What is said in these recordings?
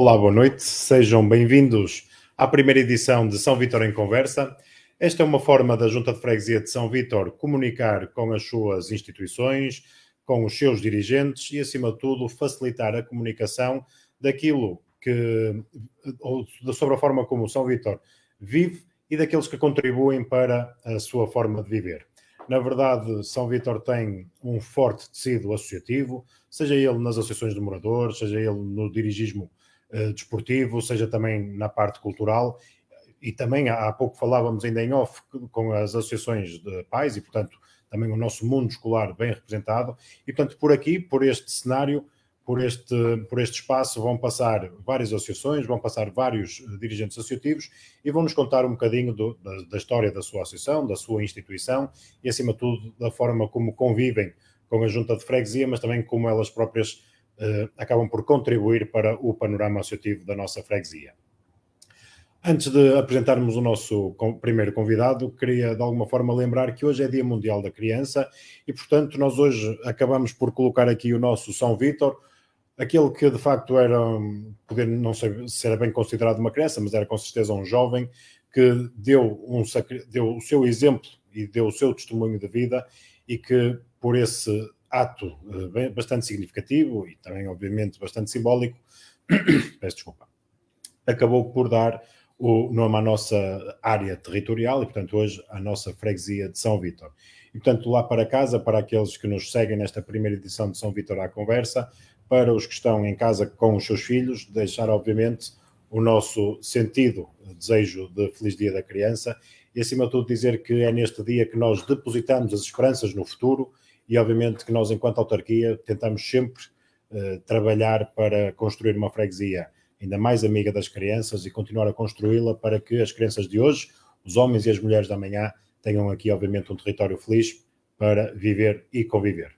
Olá, boa noite, sejam bem-vindos à primeira edição de São Vítor em Conversa. Esta é uma forma da Junta de Freguesia de São Vítor comunicar com as suas instituições, com os seus dirigentes e, acima de tudo, facilitar a comunicação daquilo que, ou sobre a forma como São Vítor vive e daqueles que contribuem para a sua forma de viver. Na verdade, São Vítor tem um forte tecido associativo, seja ele nas associações de moradores, seja ele no dirigismo uh, desportivo, seja também na parte cultural. E também há pouco falávamos ainda em off com as associações de pais e, portanto, também o nosso mundo escolar bem representado. E, portanto, por aqui, por este cenário, por este, por este espaço, vão passar várias associações, vão passar vários eh, dirigentes associativos e vão nos contar um bocadinho do, da, da, história da sua associação, da sua instituição e, acima de tudo, da forma como convivem com a junta de freguesia, mas também como elas próprias acabam por contribuir para o panorama associativo da nossa freguesia. Antes de apresentarmos o nosso primeiro convidado, queria de alguma forma lembrar que hoje é Dia Mundial da Criança e, portanto, nós hoje acabamos por colocar aqui o nosso São Vítor, aquele que de facto era, poder não sei se era bem considerado uma criança, mas era com certeza um jovem que deu, um, deu o seu exemplo e deu o seu testemunho de vida e que por esse ato uh, bastante significativo e também, obviamente, bastante simbólico, peço desculpa, acabou por dar o nome à nossa área territorial e, portanto, hoje à nossa freguesia de São Vítor. E, portanto, lá para casa, para aqueles que nos seguem nesta primeira edição de São Vítor à Conversa, para os que estão em casa com os seus filhos, deixar, obviamente, o nosso sentido, desejo de Feliz Dia da Criança e, acima de tudo, dizer que é neste dia que nós depositamos as esperanças no futuro e obviamente que nós, enquanto autarquia, tentamos sempre uh, trabalhar para construir uma freguesia ainda mais amiga das crianças e continuar a construí-la para que as crianças de hoje, os homens e as mulheres da manhã, tenham aqui, obviamente, um território feliz para viver e conviver.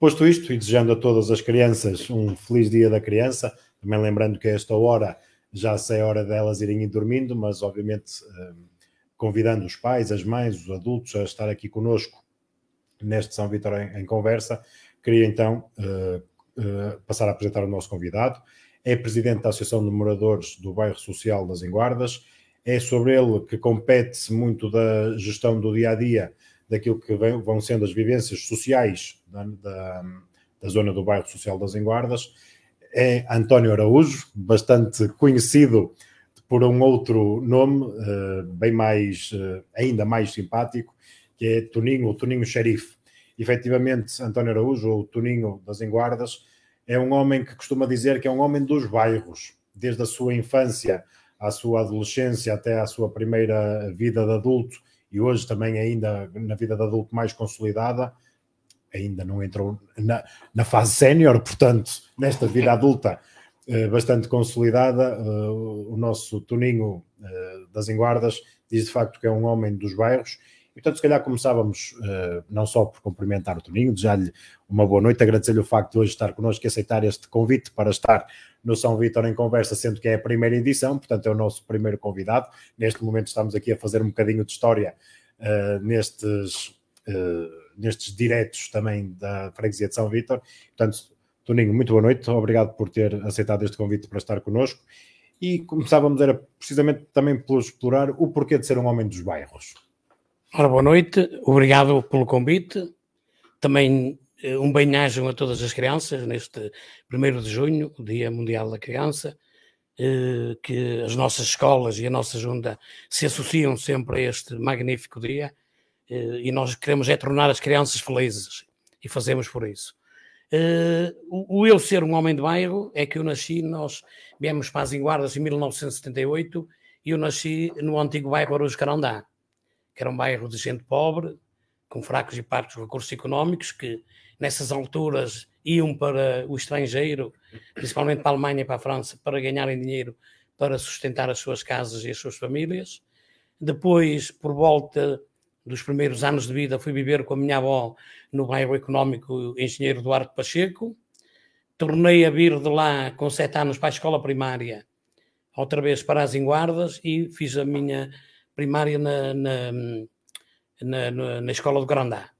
Posto isto, e desejando a todas as crianças um feliz dia da criança, também lembrando que a esta hora já sei a hora delas irem ir dormindo, mas obviamente eh, convidando os pais, as mães, os adultos a estar aqui conosco neste São Vitor em, em conversa, queria então uh, uh, passar a apresentar o nosso convidado. É presidente da Associação de Moradores do Bairro Social das Enguardas. É sobre ele que compete muito da gestão do dia a dia, daquilo que vem, vão sendo as vivências sociais da, da, da zona do Bairro Social das Enguardas. É António Araújo, bastante conhecido por um outro nome, uh, bem mais, ainda mais simpático, que é Toninho, o Toninho Xerife. Efetivamente, António Araújo, o Toninho das Enguardas, é um homem que costuma dizer que é um homem dos bairros, desde a sua infância à sua adolescência até à sua primeira vida de adulto e hoje também ainda na vida de adulto mais consolidada, ainda não entrou na, na fase sénior, portanto, nesta vida adulta eh, bastante consolidada, eh, o nosso Toninho eh, das Enguardas diz de facto que é um homem dos bairros portanto, se calhar começávamos uh, não só por cumprimentar o Toninho, desejar-lhe uma boa noite, agradecer-lhe o facto de hoje estar connosco e aceitar este convite para estar no São Vítor em conversa, sendo que é a primeira edição, portanto é o nosso primeiro convidado. Neste momento estamos aqui a fazer um bocadinho de história uh, nestes, uh, nestes diretos também da Freguesia de São Vítor. Portanto, Toninho, muito boa noite, obrigado por ter aceitado este convite para estar connosco. E começávamos era precisamente também por explorar o porquê de ser um homem dos bairros. Ora, boa noite, obrigado pelo convite. Também eh, um bem-aja a todas as crianças neste 1 de junho, Dia Mundial da Criança, eh, que as nossas escolas e a nossa junta se associam sempre a este magnífico dia eh, e nós queremos é tornar as crianças felizes e fazemos por isso. O eu ser um homem de bairro é que eu nasci, nós viemos para as Enguardas em 1978 e eu nasci no antigo bairro Aruz Carandá que era um bairro de gente pobre, com fracos e parcos recursos económicos, que nessas alturas iam para o estrangeiro, principalmente para a Alemanha e para a França, para ganharem dinheiro para sustentar as suas casas e as suas famílias. Depois, por volta dos primeiros anos de vida, fui viver com a minha avó no bairro económico Engenheiro Duarte Pacheco. Tornei a vir de lá com sete anos para a escola primária, outra vez para as Enguardas, e fiz a minha primária na, na, na, na escola do Grandá.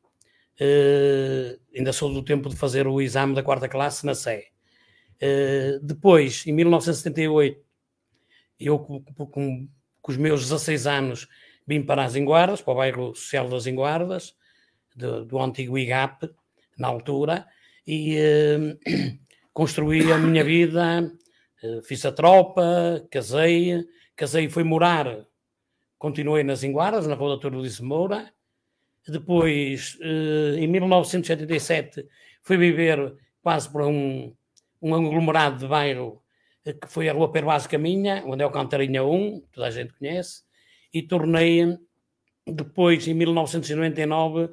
Uh, ainda sou do tempo de fazer o exame da quarta classe na Sé. Uh, depois, em 1978, eu com, com, com, os meus 16 anos vim para as Enguardas, para o bairro social das Enguardas, do, do antigo IGAP, na altura, e uh, construí a minha vida, fiz a tropa, casei, casei e fui morar, continuei nas Enguardas, na Rua Doutor Luís Moura, depois, uh, em 1987, fui viver quase para um, um aglomerado de bairro que foi a Rua Pervaz Caminha, onde é o Cantarinha 1, toda a gente conhece, e tornei depois, em 1999,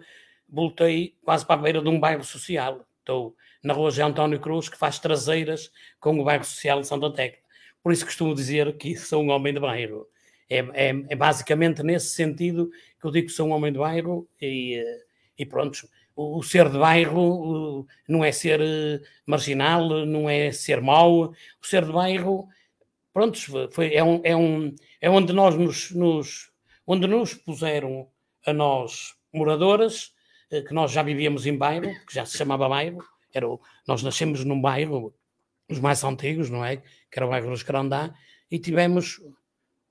voltei quase para a beira de um bairro social. Estou na rua José António Cruz, que faz traseiras com o bairro social de Santa Tecla. Por isso costumo dizer que sou um homem de bairro. É, é, é, basicamente nesse sentido que eu digo que sou um homem de bairro e, eh, e pronto. O, o ser de bairro não é ser eh, marginal, não é ser mau. O ser de bairro, pronto, foi, é, um, é, um, é onde nós nos, nos onde nos puseram a nós moradoras eh, que nós já vivíamos em bairro, que já se chamava bairro, era o, nós nascemos num bairro, os mais antigos, não é? Que era o bairro dos Carandá, e tivemos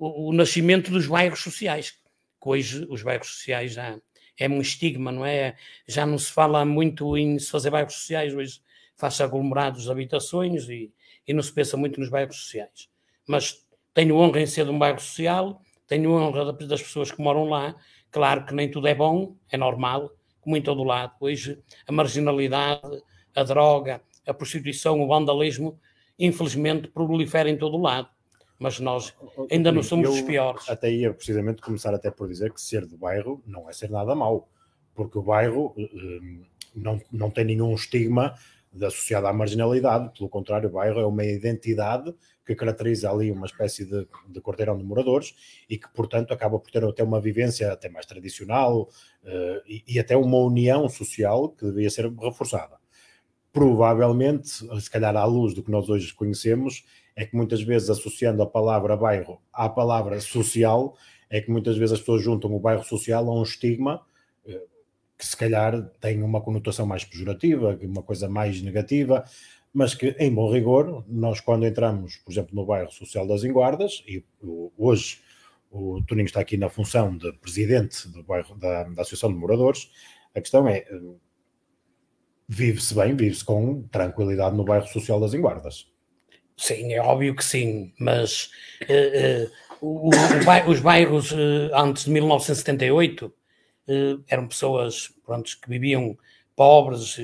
o, o, nascimento dos bairros sociais, que hoje os bairros sociais já é um estigma, não é? Já não se fala muito em se fazer bairros sociais, hoje faz-se aglomerados de habitações e, e não se pensa muito nos bairros sociais. Mas tenho honra em ser de um bairro social, tenho honra das pessoas que moram lá, claro que nem tudo é bom, é normal, como em todo lado. Hoje a marginalidade, a droga, a prostituição, o vandalismo, infelizmente proliferam em todo lado. Mas nós ainda não somos eu, os piores. Até ia precisamente começar até por dizer que ser do bairro não é ser nada mau, porque o bairro hum, não, não tem nenhum estigma associado à marginalidade, pelo contrário, o bairro é uma identidade que caracteriza ali uma espécie de, de quarteirão de moradores e que, portanto, acaba por ter até uma vivência até mais tradicional uh, e, e, até uma união social que devia ser reforçada. Provavelmente, se calhar à luz do que nós hoje conhecemos, é que muitas vezes associando a palavra bairro à palavra social, é que muitas vezes as pessoas juntam o bairro social a um estigma uh, que se calhar tem uma conotação mais pejorativa, uma coisa mais negativa, mas que, em bom rigor, nós quando entramos, por exemplo, no bairro social das Enguardas, e hoje o Toninho está aqui na função de presidente do bairro, da, da Associação de Moradores, a questão é, vive-se bem, vive-se com tranquilidade no bairro social das Enguardas. Sim, é óbvio que sim, mas uh, uh, os bairros uh, antes de 1978 eram pessoas pronto, que viviam pobres,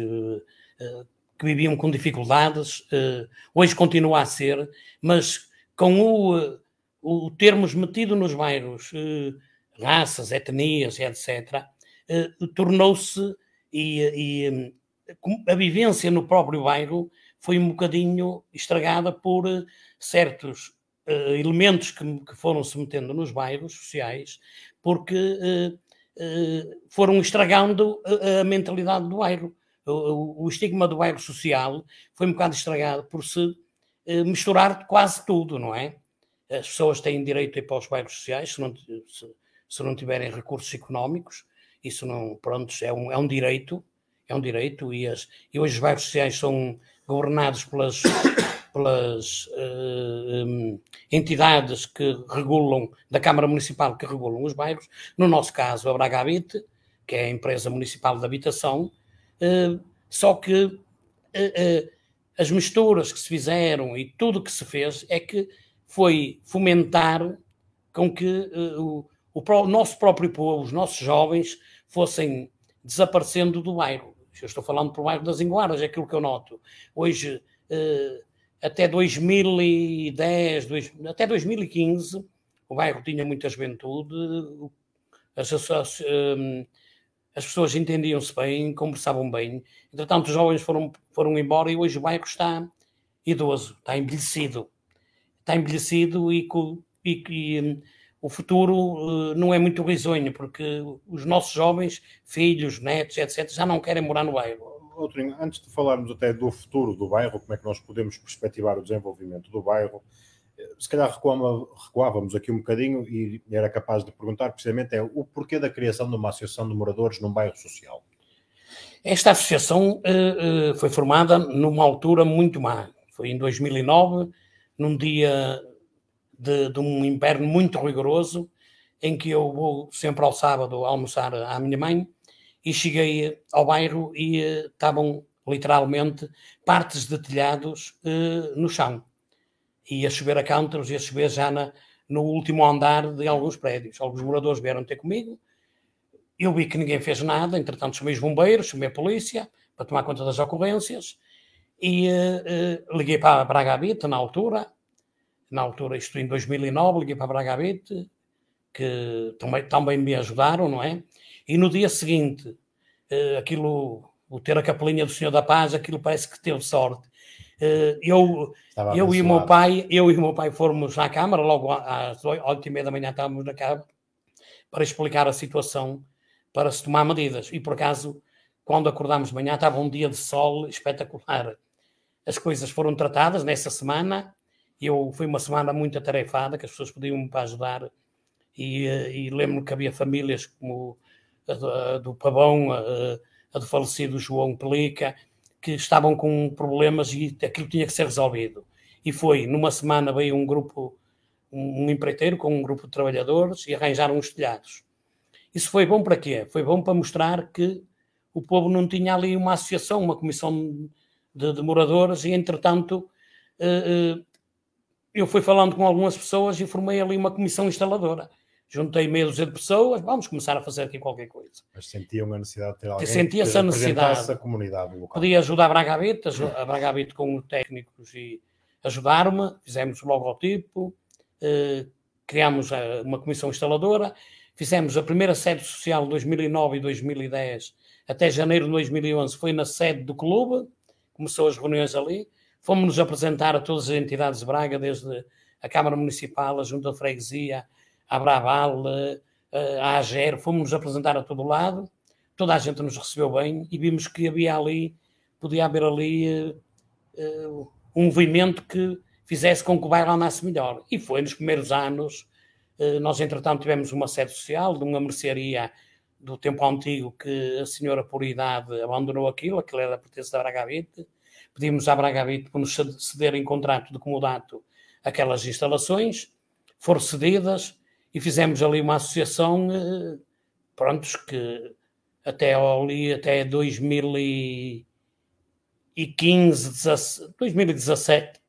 que viviam com dificuldades, hoje continua a ser, mas com o, o termos metido nos bairros, raças, etnias, etc., tornou-se e, e a vivência no próprio bairro foi um bocadinho estragada por certos elementos que, que, foram se metendo nos bairros sociais, porque foram estragando a, a mentalidade do bairro o, o, estigma do bairro social foi um bocado estragado por se eh, misturar quase tudo, não é? As pessoas têm direito a ir para os bairros sociais se não, se, se não tiverem recursos económicos, isso não, pronto, é um, é um direito, é um direito, e, as, e hoje os bairros sociais são governados pelas, pelas uh, um, entidades que regulam, da Câmara Municipal que regulam os bairros, no nosso caso a Braga Habite, que é a empresa municipal de habitação, Uh, só que uh, as misturas que se fizeram e tudo o que se fez é que foi fomentar com que o, o, nosso próprio povo, os nossos jovens, fossem desaparecendo do bairro. Eu estou falando para o bairro das Enguaras, é aquilo que eu noto. Hoje, até 2010, dois, até 2015, o bairro tinha muita juventude, as, as, as pessoas entendiam-se bem, conversavam bem. Entretanto, os jovens foram, foram embora e hoje o bairro está idoso, está envelhecido. Está envelhecido e, e, e o futuro uh, não é muito risonho, porque os nossos jovens, filhos, netos, etc., já não querem morar no bairro. Outrinho, antes de falarmos até do futuro do bairro, como é que nós podemos perspectivar o desenvolvimento do bairro, se calhar recuávamos aqui um bocadinho e era capaz de perguntar precisamente é o porquê da criação de uma associação de moradores num bairro social. Esta associação uh, uh, foi formada numa altura muito má. Foi em 2009, num dia de, de, um inverno muito rigoroso, em que eu vou sempre ao sábado almoçar à minha mãe e cheguei ao bairro e uh, estavam literalmente partes de telhados uh, no chão. E a chover a cântaros e a chover já na, no último andar de alguns prédios. Alguns moradores vieram ter comigo. Eu vi que ninguém fez nada, entretanto chamei os bombeiros, chamei a polícia para tomar conta das ocorrências e uh, uh, liguei para a Braga Habit na altura, na altura, isto em 2009, liguei para Braga que também, também me ajudaram, não é? E no dia seguinte, uh, aquilo, o ter a capelinha do Senhor da Paz, aquilo parece que teve sorte. Uh, eu eu e o meu pai, eu e meu pai fomos à Câmara, logo às oito e meia da manhã estávamos na Câmara, para explicar a situação, para se tomar medidas. E por acaso, quando acordámos de manhã, estava um dia de sol espetacular. As coisas foram tratadas nessa semana. Eu foi uma semana muito atarefada, que as pessoas podiam me para ajudar. E, eh, e lembro que havia famílias como a, a do Pavão, a, a, do falecido João Pelica, que estavam com problemas e aquilo tinha que ser resolvido. E foi, numa semana veio um grupo, um, um empreiteiro com um grupo de trabalhadores e arranjaram os telhados. Isso foi bom para quê? Foi bom para mostrar que o povo não tinha ali uma associação, uma comissão de, de moradores e, entretanto, eh, eh, eu fui falando com algumas pessoas e formei ali uma comissão instaladora juntei meia dúzia de pessoas, vamos começar a fazer aqui qualquer coisa. Mas sentiam a necessidade de ter alguém Sentia essa necessidade. a comunidade local. Podia ajudar a Bragabit, a Bragabit com técnicos e ajudar-me, fizemos o logotipo, eh, criámos eh, uma comissão instaladora, fizemos a primeira sede social de 2009 e 2010, até janeiro de 2011 foi na sede do clube, começou as reuniões ali, fomos-nos apresentar a todas as entidades de Braga, desde a Câmara Municipal, a Junta de Freguesia, à Braval, à Ager, fomos nos apresentar a todo lado, toda a gente nos recebeu bem e vimos que havia ali, podia haver ali uh, um movimento que fizesse com que o bairro andasse melhor. E foi nos primeiros anos, uh, nós entretanto tivemos uma sede social de uma mercearia do tempo antigo que a senhora por idade abandonou aquilo, aquilo era pertence da Bragavite, pedimos à Bragavite para nos ceder em contrato de comodato aquelas instalações, foram cedidas, e fizemos ali uma associação, eh, prontos, que até ali, até 2015, 2017,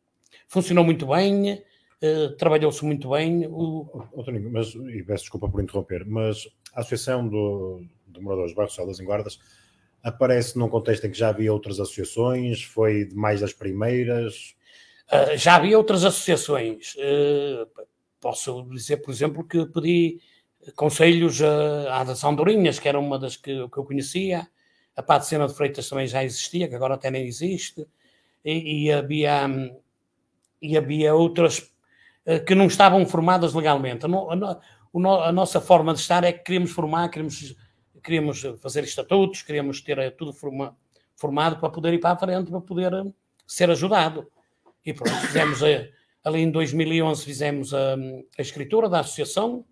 funcionou muito bem, uh, trabalhou-se muito bem. O... Toninho, mas, e peço desculpa por interromper, mas a Associação do, de Moradores do Bairro Social das Enguardas aparece num contexto em que já havia outras associações, foi mais das primeiras? Uh, já havia outras associações. Uh, Posso dizer, por exemplo, que pedi conselhos à das Andorinhas, que era uma das que, que eu conhecia, a Patrocina de Freitas também já existia, que agora até nem existe, e, e havia, e havia outras eh, que não estavam formadas legalmente. A, a, a, nossa forma de estar é que queríamos formar, queríamos, queríamos fazer estatutos, queríamos ter tudo forma, formado para poder ir para a frente, para poder ser ajudado. E pronto, fizemos a, Ali em 2011 fizemos a, a escritura da associação,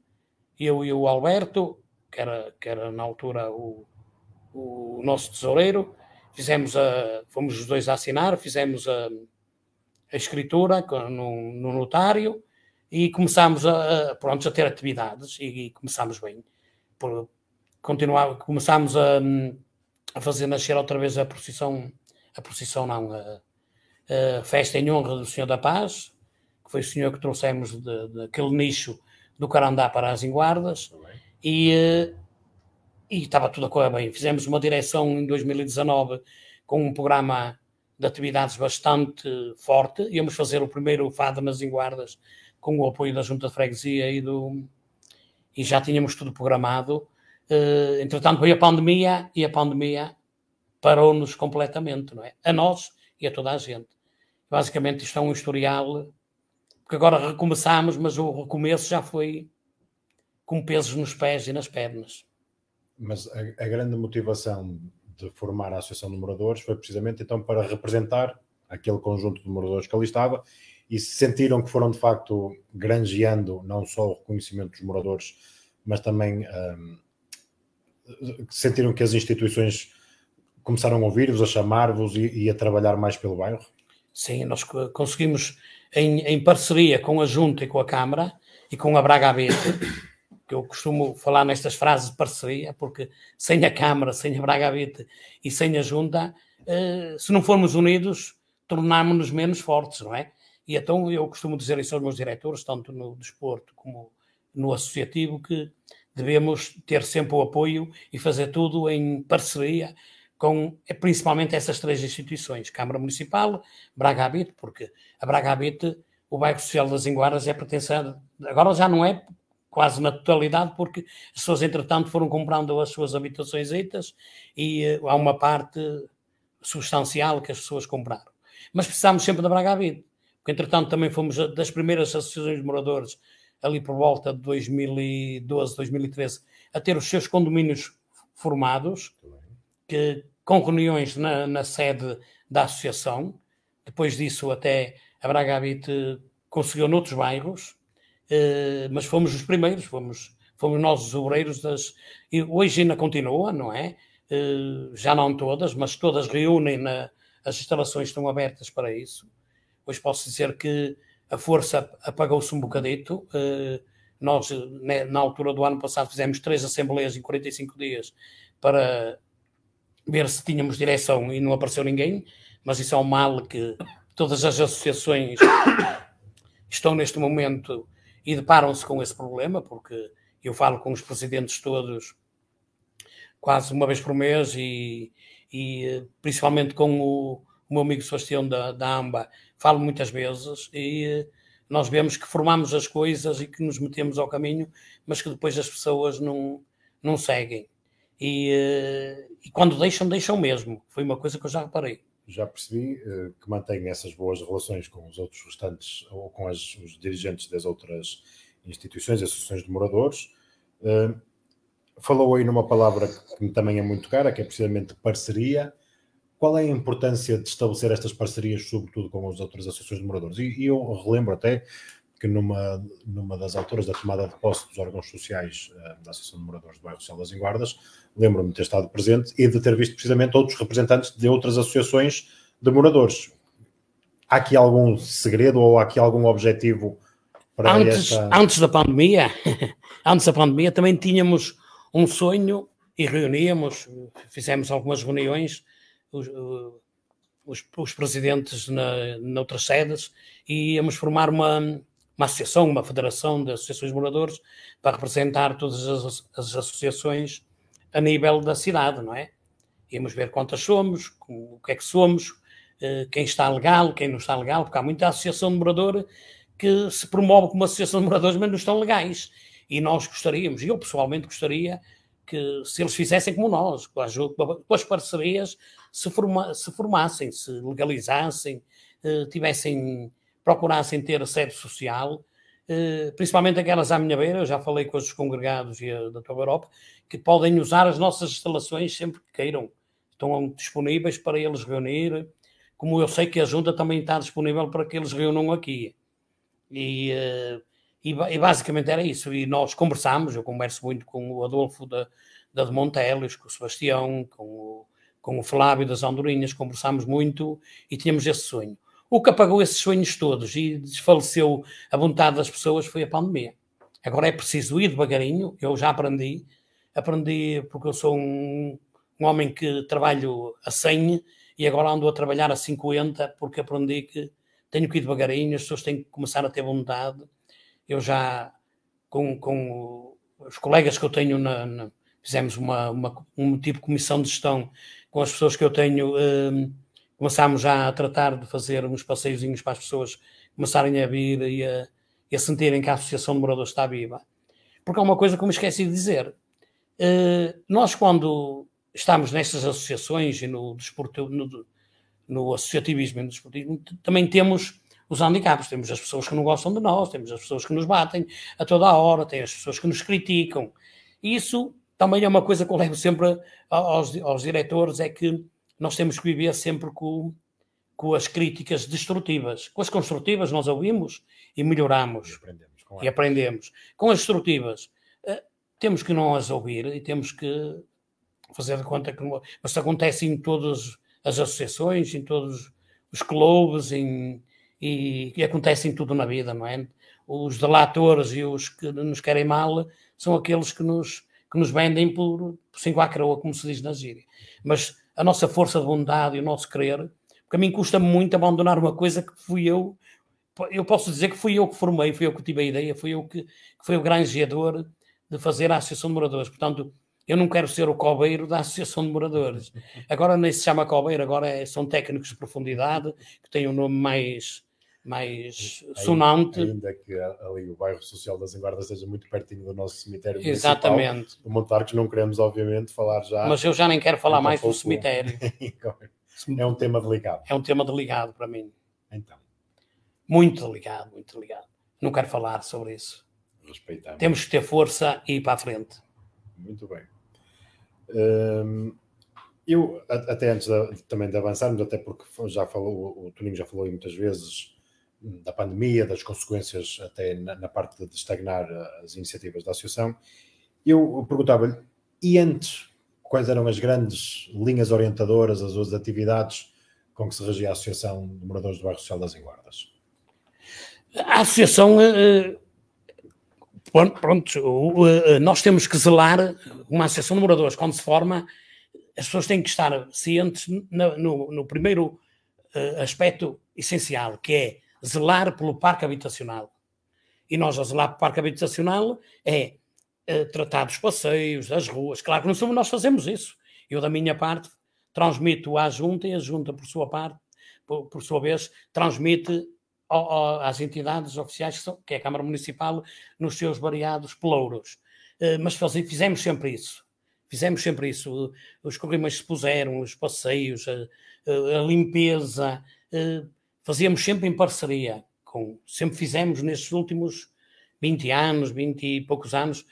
eu e o Alberto, que era, que era na altura o, o nosso tesoureiro, fizemos a, fomos os dois a assinar, fizemos a, a escritura no, no, notário e começámos a, a, pronto, a ter atividades e, e começámos bem. Por, continuar, começámos a, a fazer nascer outra vez a procissão, a procissão não, a, a festa em honra do Senhor da Paz, que foi o senhor que trouxemos daquele nicho do Carandá para as Enguardas, e, eh, e estava tudo a correr bem. Fizemos uma direção em 2019 com um programa de atividades bastante forte. Íamos fazer o primeiro FAD nas Enguardas com o apoio da Junta de Freguesia e, do, e já tínhamos tudo programado. Uh, entretanto, veio a pandemia e a pandemia parou-nos completamente, não é? A nós e a toda a gente. Basicamente, isto é um historial porque agora recomeçamos, mas o recomeço já foi com pesos nos pés e nas pernas. Mas a, a grande motivação de formar a Associação de Moradores foi precisamente então para representar aquele conjunto de moradores que ali estava e se sentiram que foram de facto granjeando não só o reconhecimento dos moradores, mas também um, sentiram que as instituições começaram a ouvir-vos, a chamar-vos e, e, a trabalhar mais pelo bairro? Sim, nós conseguimos, em, em, parceria com a Junta e com a Câmara e com a Braga AB, que eu costumo falar nestas frases de parceria, porque sem a Câmara, sem a Braga Habite e sem a Junta, eh, se não formos unidos, tornámos-nos menos fortes, não é? E então eu costumo dizer isso aos meus diretores, tanto no desporto como no associativo, que devemos ter sempre o apoio e fazer tudo em parceria com é, principalmente essas três instituições, Câmara Municipal, Braga Habite, porque a Braga Habite, o bairro social das Enguaras é pertencente, agora já não é quase na totalidade, porque as pessoas entretanto foram comprando as suas habitações e uh, há uma parte substancial que as pessoas compraram. Mas precisamos sempre da Braga Habite, porque entretanto também fomos das primeiras associações de moradores ali por volta de 2012, 2013, a ter os seus condomínios formados, que, com reuniões na, na sede da associação. Depois disso, até a Braga Habite conseguiu noutros bairros, eh, mas fomos os primeiros, fomos, fomos nós os obreiros das. E hoje ainda continua, não é? Eh, já não todas, mas todas reúnem na, as instalações estão abertas para isso. Hoje posso dizer que a força apagou-se um bocadito. Eh, nós, né, na altura do ano passado, fizemos três assembleias em 45 dias para ver se tínhamos direção e não apareceu ninguém, mas isso é um mal que todas as associações estão neste momento e deparam-se com esse problema, porque eu falo com os presidentes todos quase uma vez por mês e, e principalmente com o, o, meu amigo Sebastião da, da AMBA, falo muitas vezes e nós vemos que formamos as coisas e que nos metemos ao caminho, mas que depois as pessoas não, não seguem. E, eh, e, quando deixam, deixam mesmo. Foi uma coisa que eu já reparei. Já percebi uh, que mantém essas boas relações com os outros restantes ou com as, os dirigentes das outras instituições, associações de moradores. Falou aí numa palavra que também é muito cara, que é precisamente parceria. Qual é a importância de estabelecer estas parcerias, sobretudo com as outras associações de moradores? E, e eu relembro até que numa, numa das alturas da tomada de posse dos órgãos sociais uh, da Associação de Moradores do Bairro Social das Enguardas, lembro-me de ter estado presente e de ter visto precisamente outros representantes de outras associações de moradores. Há aqui algum segredo ou há aqui algum objetivo para antes, esta... Antes da pandemia, antes da pandemia também tínhamos um sonho e reuníamos, fizemos algumas reuniões, os, os, os presidentes na, noutras sedes, e íamos formar uma, uma associação, uma federação de associações de moradores para representar todas as, as associações a nível da cidade, não é? Íamos ver quantas somos, o que é que somos, eh, quem está legal, quem não está legal, porque há muita associação de morador que se promove como associação de moradores, mas não estão legais. E nós gostaríamos, e eu pessoalmente gostaria, que se eles fizessem como nós, com as, com as parcerias, se, forma, se formassem, se legalizassem, eh, tivessem procurassem ter a sede social, eh, principalmente aquelas à minha beira, eu já falei com os congregados e a, da Tua Europa, que podem usar as nossas instalações sempre que queiram. Estão disponíveis para eles reunir, como eu sei que a Junta também está disponível para que eles reúnam aqui. E, eh, e, e basicamente era isso. E nós conversamos, eu converso muito com o Adolfo da, da de Montelos, com o Sebastião, com o, com o Flávio das Andorinhas, conversámos muito e tínhamos esse sonho. O que apagou esses sonhos todos e desfaleceu a vontade das pessoas foi a pandemia. Agora é preciso ir devagarinho, eu já aprendi, aprendi porque eu sou um, um homem que trabalho a 100 e agora ando a trabalhar a 50 porque aprendi que tenho que ir devagarinho, as pessoas têm que começar a ter vontade. Eu já, com, com os colegas que eu tenho, na, na, fizemos uma, uma, um tipo de comissão de gestão com as pessoas que eu tenho. Hum, começámos já a tratar de fazer uns passeiozinhos para as pessoas começarem a vir e a, e a sentirem que a Associação de Moradores está viva. Porque há uma coisa que eu me esqueci de dizer. Uh, nós, quando estamos nestas associações e no, desporto, no, no associativismo e no desportivismo, também temos os handicaps. Temos as pessoas que não gostam de nós, temos as pessoas que nos batem a toda a hora, tem as pessoas que nos criticam. E isso também é uma coisa que eu levo sempre aos, aos diretores, é que nós temos que viver sempre com, com as críticas destrutivas. Com as construtivas nós ouvimos e melhoramos. E aprendemos. Com, e aprendemos. com as destrutivas uh, temos que não as ouvir e temos que fazer de conta que. Mas isso acontece em todas as associações, em todos os clubes em, e, e acontece em tudo na vida, não é? Os delatores e os que nos querem mal são aqueles que nos, que nos vendem por, por cinco à como se diz na gíria. Mas a nossa força de bondade e o nosso querer, porque a mim custa muito abandonar uma coisa que fui eu, eu posso dizer que fui eu que formei, fui eu que tive a ideia, fui eu que, que fui o granjeador de fazer a Associação de Moradores. Portanto, eu não quero ser o cobeiro da Associação de Moradores. Agora nem se chama cobeiro, agora é, são técnicos de profundidade, que têm um nome mais, mais sonante. Ainda que ali o bairro social das Enguardas seja muito pertinho do nosso cemitério Exatamente. O Montarcos não queremos, obviamente, falar já. Mas eu já nem quero falar mais do cemitério. é um tema delicado. É um tema delicado para mim. Então. Muito delicado, muito delicado. Não quero falar sobre isso. Respeitamos. Temos que ter força e ir para a frente. Muito bem. Hum, eu, até antes de, também de avançarmos, até porque já falou, o Toninho já falou aí muitas vezes da pandemia, das consequências até na, na parte de estagnar as iniciativas da associação, eu perguntava-lhe, e antes, quais eram as grandes linhas orientadoras, as outras atividades com que se regia a Associação de Moradores do Bairro Social das Enguardas? A Associação uh, pronto, nós temos que zelar uma associação de moradores. Quando se forma, as pessoas têm que estar cientes no, no, no primeiro aspecto essencial, que é zelar pelo parque habitacional. E nós a zelar pelo parque habitacional é uh, tratar dos passeios, das ruas. Claro que não somos nós fazemos isso. Eu, da minha parte, transmito à junta e a junta, por sua parte, por, por sua vez, transmite às entidades oficiais, que, são, que, é a Câmara Municipal, nos seus variados pelouros. Eh, mas fizemos sempre isso. Fizemos sempre isso. Os corrimões se puseram, os passeios, a, a, limpeza. Eh, fazíamos sempre em parceria. Com, sempre fizemos nestes últimos 20 anos, 20 e poucos anos,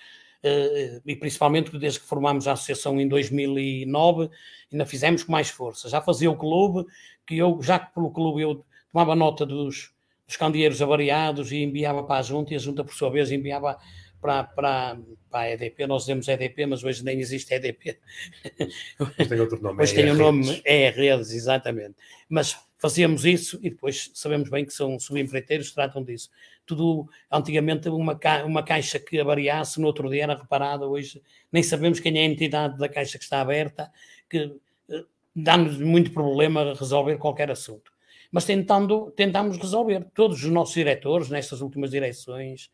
eh, e principalmente desde que formámos a associação em 2009, ainda fizemos com mais força. Já fazia o clube, que eu, já que pelo clube eu tomava nota dos, os candeeiros avariados e enviava para a junta e a junta, por sua vez, enviava para, para, para a EDP. Nós dizemos EDP, mas hoje nem existe EDP. Mas tem outro nome. Hoje é tem o nome, é redes, exatamente. Mas fazíamos isso e depois sabemos bem que são subempreiteiros que tratam disso. Tudo, antigamente, uma, ca uma caixa que avariasse, no outro dia era reparada, hoje nem sabemos quem é a entidade da caixa que está aberta, que eh, dá-nos muito problema resolver qualquer assunto mas tentando, tentamos resolver. Todos os nossos diretores, nestas últimas direções,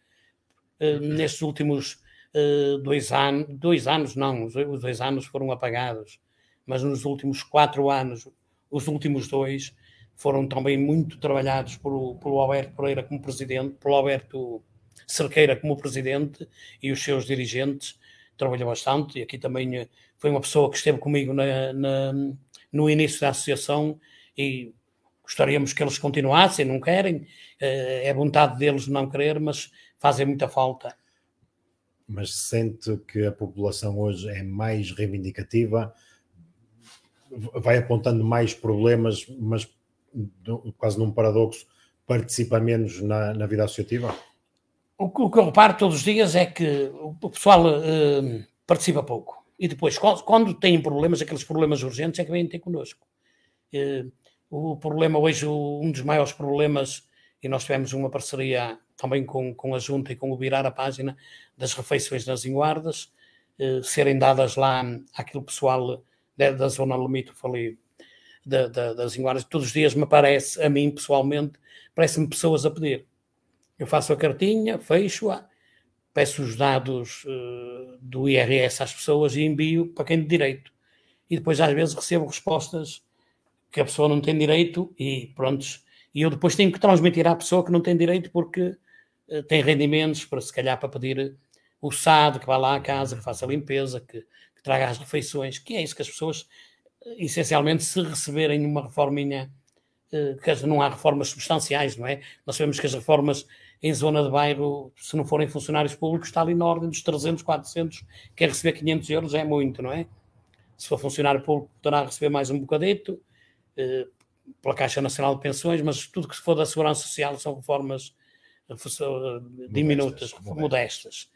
uh, nestes últimos uh, dois anos, dois anos não, os, dois anos foram apagados, mas nos últimos quatro anos, os últimos dois, foram também muito trabalhados por, pelo Alberto Pereira como presidente, pelo Alberto Cerqueira como presidente e os seus dirigentes, trabalhou bastante, e aqui também eh, foi uma pessoa que esteve comigo na, na, no início da associação e Gostaríamos que eles continuassem, não querem, eh, é vontade deles não querer, mas fazem muita falta. Mas sente que a população hoje é mais reivindicativa, vai apontando mais problemas, mas quase num paradoxo, participa menos na, na vida associativa? O, o, que eu reparo todos os dias é que o pessoal uh, participa pouco. E depois, quando, têm problemas, aqueles problemas urgentes, é que vêm ter connosco. Uh, o problema hoje, um dos maiores problemas, e nós tivemos uma parceria também com, com a Junta e com o Virar a Página, das refeições nas Inguardas, eh, serem dadas lá àquele pessoal da, da zona limite, falei, da, da, das Inguardas. Todos os dias me parece, a mim pessoalmente, parece-me pessoas a pedir. Eu faço a cartinha, fecho-a, peço os dados uh, do IRS às pessoas e envio para quem de direito. E depois, às vezes, recebo respostas que a pessoa não tem direito e prontos. E eu depois tenho que transmitir à pessoa que não tem direito porque uh, tem rendimentos para se calhar para pedir o SAD que vá lá à casa, que faça a limpeza, que, que traga as refeições, que é isso que as pessoas, uh, essencialmente, se receberem uma reforminha, uh, que não há reformas substanciais, não é? Nós sabemos que as reformas em zona de bairro, se não forem funcionários públicos, está ali na ordem dos 300, 400, quer receber 500 euros é muito, não é? Se for funcionário público, poderá receber mais um bocadito, eh, pela Caixa Nacional de Pensões, mas tudo que se for da Segurança Social são reformas eh, diminutas, modestas. modestas.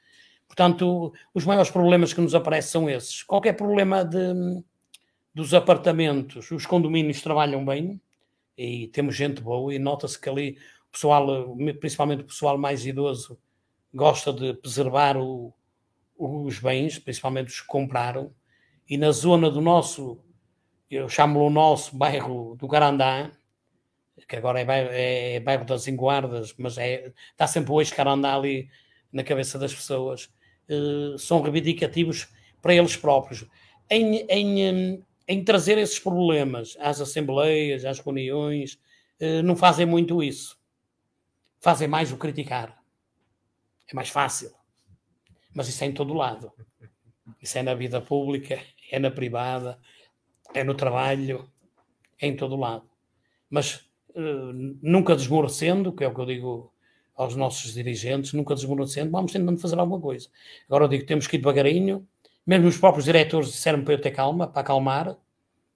Portanto, os maiores problemas que nos aparecem são esses. Qualquer problema de, dos apartamentos, os condomínios trabalham bem, e temos gente boa e nota-se que ali o pessoal, principalmente o pessoal mais idoso, gosta de preservar o, os bens, principalmente os que compraram, e na zona do nosso, eu chamo-lo o nosso bairro do Garandá, que agora é bairro, é, bairro das Enguardas, mas é, está sempre hoje Garandá ali na cabeça das pessoas, uh, são reivindicativos para eles próprios. Em, em, em, trazer esses problemas às assembleias, às reuniões, uh, não fazem muito isso. Fazem mais o criticar. É mais fácil. Mas isso é em todo lado. Isso é na vida pública, é na privada, é no trabalho, é em todo lado. Mas uh, nunca desmorecendo, que é o que eu digo aos nossos dirigentes, nunca desmorecendo, vamos tentando fazer alguma coisa. Agora eu digo, temos que ir devagarinho, mesmo os próprios diretores disseram para eu ter calma, para acalmar,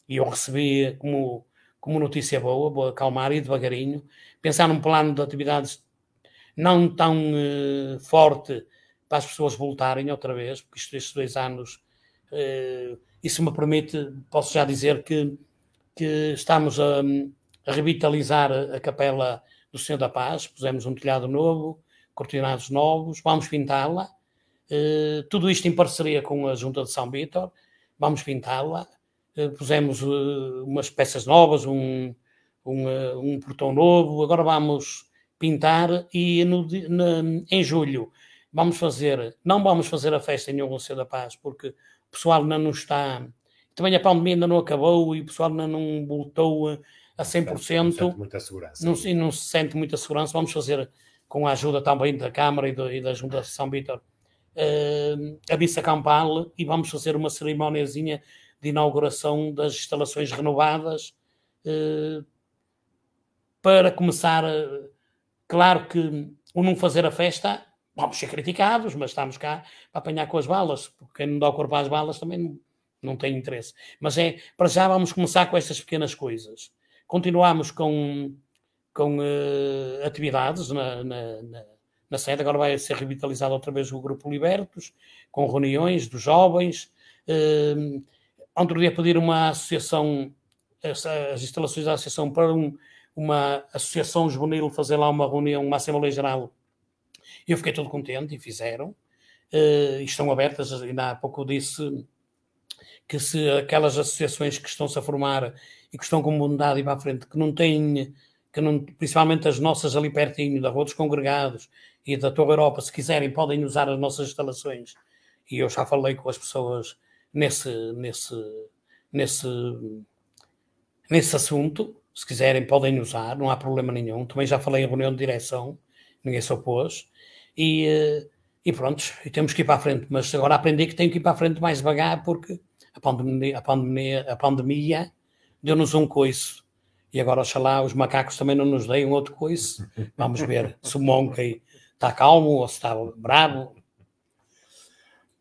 e eu recebi como, como notícia boa, vou acalmar e devagarinho, pensar num plano de atividades não tão uh, forte para as pessoas voltarem outra vez, porque isto, estes dois anos, uh, isso me permite, posso já dizer que, que estamos a, a revitalizar a capela do Senhor da Paz, pusemos um telhado novo, cortinados novos, vamos pintá-la, uh, tudo isto em parceria com a Junta de São Vítor, vamos pintá-la, uh, pusemos uh, umas peças novas, um, um, um portão novo, agora vamos pintar e no, em julho vamos fazer, não vamos fazer a festa em Honra da Paz, porque o pessoal ainda não está, também a pandemia ainda não acabou e o pessoal ainda não voltou a 100%. Não sente muita segurança. Não, e não se sente muita segurança. Vamos fazer, com a ajuda também da Câmara e, do, e da Junta de São Vítor, uh, a missa campal e vamos fazer uma cerimóniazinha de inauguração das instalações renovadas uh, para começar. Uh, claro que o não fazer a festa vamos ser criticados, mas estamos cá para apanhar com as balas, porque quem não dá o corpo às balas também não, não tem interesse. Mas é, para já vamos começar com estas pequenas coisas. Continuamos com, com uh, atividades na, na, na, na, sede, agora vai ser revitalizado outra vez o Grupo Libertos, com reuniões dos jovens. Uh, outro dia pedir uma associação, as, as instalações da associação para um, uma associação juvenil fazer lá uma reunião, uma Assembleia Geral eu fiquei todo contente e fizeram. Uh, estão abertas, ainda há pouco disse que se aquelas associações que estão-se a formar e que estão com bondade e para a frente, que não têm, que não, principalmente as nossas ali pertinho, da Rua dos Congregados e da Torre Europa, se quiserem, podem usar as nossas instalações. E eu já falei com as pessoas nesse, nesse, nesse, nesse assunto. Se quiserem, podem usar, não há problema nenhum. Também já falei em reunião de direção, ninguém se opôs e, eh, e pronto, e temos que ir para a frente. Mas agora aprendi que tenho que ir para a frente mais devagar porque a pandemia, a pandemia, a pandemia deu-nos um coice. E agora, oxalá, os macacos também não nos deem outro coice. Vamos ver se o Monkey está calmo ou se está bravo.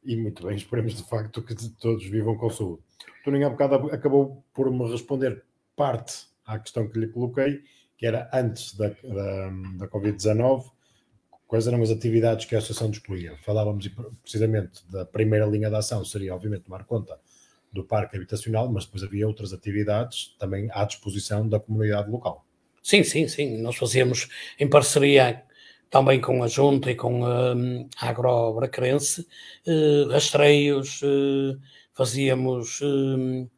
E muito bem, esperemos de facto que todos vivam com saúde. O Toninho há bocado acabou por me responder parte à questão que lhe coloquei, que era antes da, da, da Covid-19, quais eram as atividades que a Associação dispunha? Falávamos precisamente da primeira linha de ação, seria obviamente tomar conta do parque habitacional, mas depois havia outras atividades também à disposição da comunidade local. Sim, sim, sim. Nós fazíamos em parceria também com a Junta e com hum, a Agrobracarense, eh, rastreios, eh, fazíamos uh,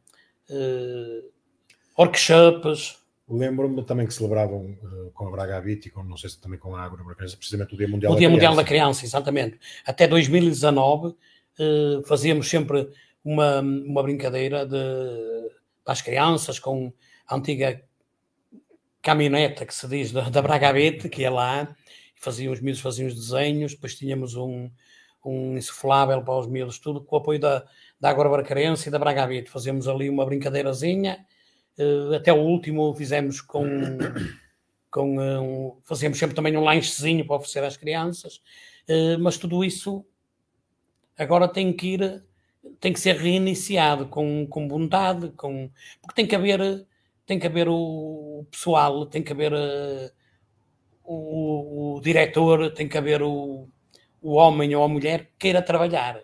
workshops, Lembro-me também que celebravam uh, com a Braga Habit e com, não sei se também com a Agro precisamente o Dia Mundial o Dia da Mundial Criança. da Criança, exatamente. Até 2019 uh, eh, fazíamos sempre uma, uma brincadeira de, para as crianças com a antiga caminhoneta que se diz da, da Braga Habit, que ia lá, faziam os miúdos faziam os desenhos, depois tínhamos um, um insuflável para os miúdos, tudo com o apoio da, da Agro Bracarense e da Braga Habit. Fazíamos ali uma brincadeirazinha Uh, até o último fizemos com. com uh, um, fazíamos sempre também um lanchezinho para oferecer às crianças, uh, mas tudo isso agora tem que ir, tem que ser reiniciado com, com bondade, com, porque tem que haver, tem que haver o pessoal, tem que haver o, o diretor, tem que haver o, o homem ou a mulher que queira trabalhar.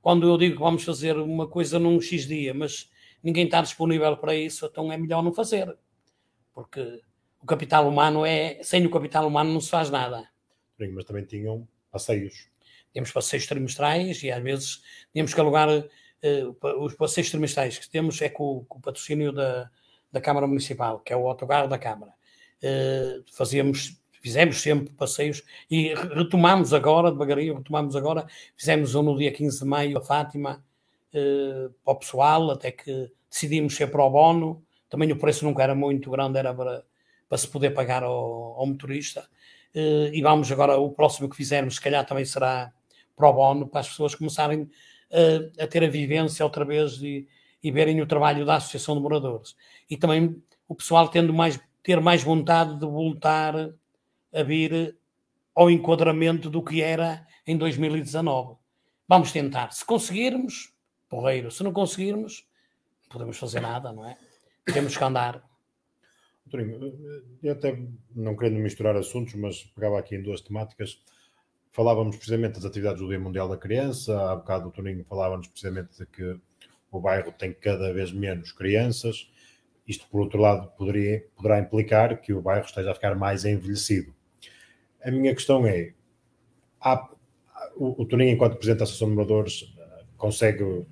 Quando eu digo que vamos fazer uma coisa num X dia, mas ninguém está disponível para isso, então é melhor não fazer. porque o capital humano é, sem o capital humano não se faz nada. Mas também tinham passeios. Temos passeios trimestrais e às vezes tínhamos que alugar uh, os passeios trimestrais que temos é com, com, o patrocínio da, da Câmara Municipal, que é o autocarro da Câmara. Uh, fazíamos fizemos sempre passeios e retomamos agora, devagarinho, retomamos agora, fizemos um no dia 15 de maio a Fátima, uh, para o pessoal, até que decidimos ser para o bono, também o preço nunca era muito grande, era para, para se poder pagar ao, ao motorista, e vamos agora, o próximo que fizermos, se calhar também será para o bono, para as pessoas começarem uh, a ter a vivência outra vez e, e verem o trabalho da Associação de Moradores. E também o pessoal tendo mais, ter mais vontade de voltar a vir ao enquadramento do que era em 2019. Vamos tentar. Se conseguirmos, porreiro. Se não conseguirmos, não podemos fazer nada, não é? Temos que andar. eu até não querendo misturar assuntos, mas pegava aqui em duas temáticas. Falávamos precisamente das atividades do Dia Mundial da Criança. Há bocado o Toninho falávamos precisamente de que o bairro tem cada vez menos crianças. Isto, por outro lado, poderia, poderá implicar que o bairro esteja a ficar mais envelhecido. A minha questão é: há, o, o Toninho, enquanto Presidente da Associação de Moradores, consegue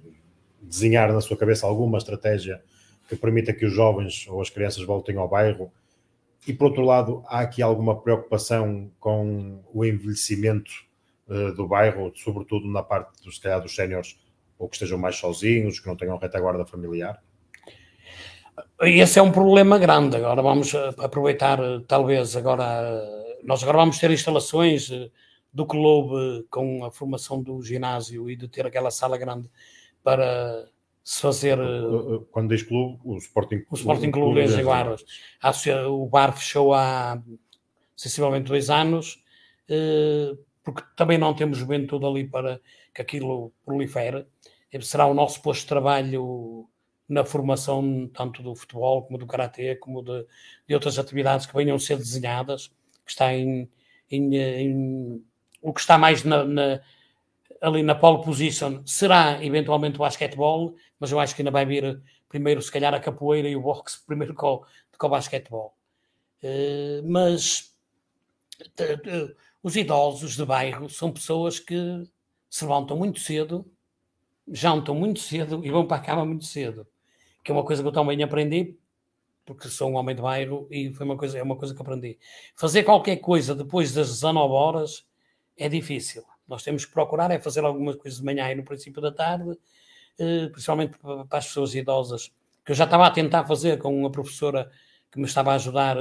desenhar na sua cabeça alguma estratégia que permita que os jovens ou as crianças voltem ao bairro? E por outro lado, há aqui alguma preocupação com o envelhecimento uh, do bairro, sobretudo na parte dos, calhar, dos séniores, ou que estejam mais sozinhos, que não tenham retaguarda familiar? Esse é um problema grande. Agora vamos aproveitar, talvez, agora nós agora vamos ter instalações eh, do clube com a formação do ginásio e de ter aquela sala grande para se fazer. Eh, quando diz clube, o Sporting, o Sporting Clube de Jaguares. O bar fechou há sensivelmente dois anos, eh, porque também não temos juventude ali para que aquilo prolifere. Será o nosso posto de trabalho na formação tanto do futebol como do karatê, como de, de outras atividades que venham a ser desenhadas que está em, em, em o que está mais na, na, ali na pole position será eventualmente o basquetebol, mas eu acho que ainda vai vir primeiro, se calhar, a capoeira e o boxe primeiro com, com o basquetebol. Uh, mas os idosos de bairro são pessoas que se levantam muito cedo, jantam muito cedo e vão para a cama muito cedo, que é uma coisa que eu também aprendi porque sou um homem de bairro e foi uma coisa, é uma coisa que aprendi. Fazer qualquer coisa depois das 19 horas é difícil. Nós temos que procurar é fazer algumas coisas de manhã e no princípio da tarde, eh, principalmente para as pessoas idosas, que eu já estava a tentar fazer com uma professora que me estava a ajudar,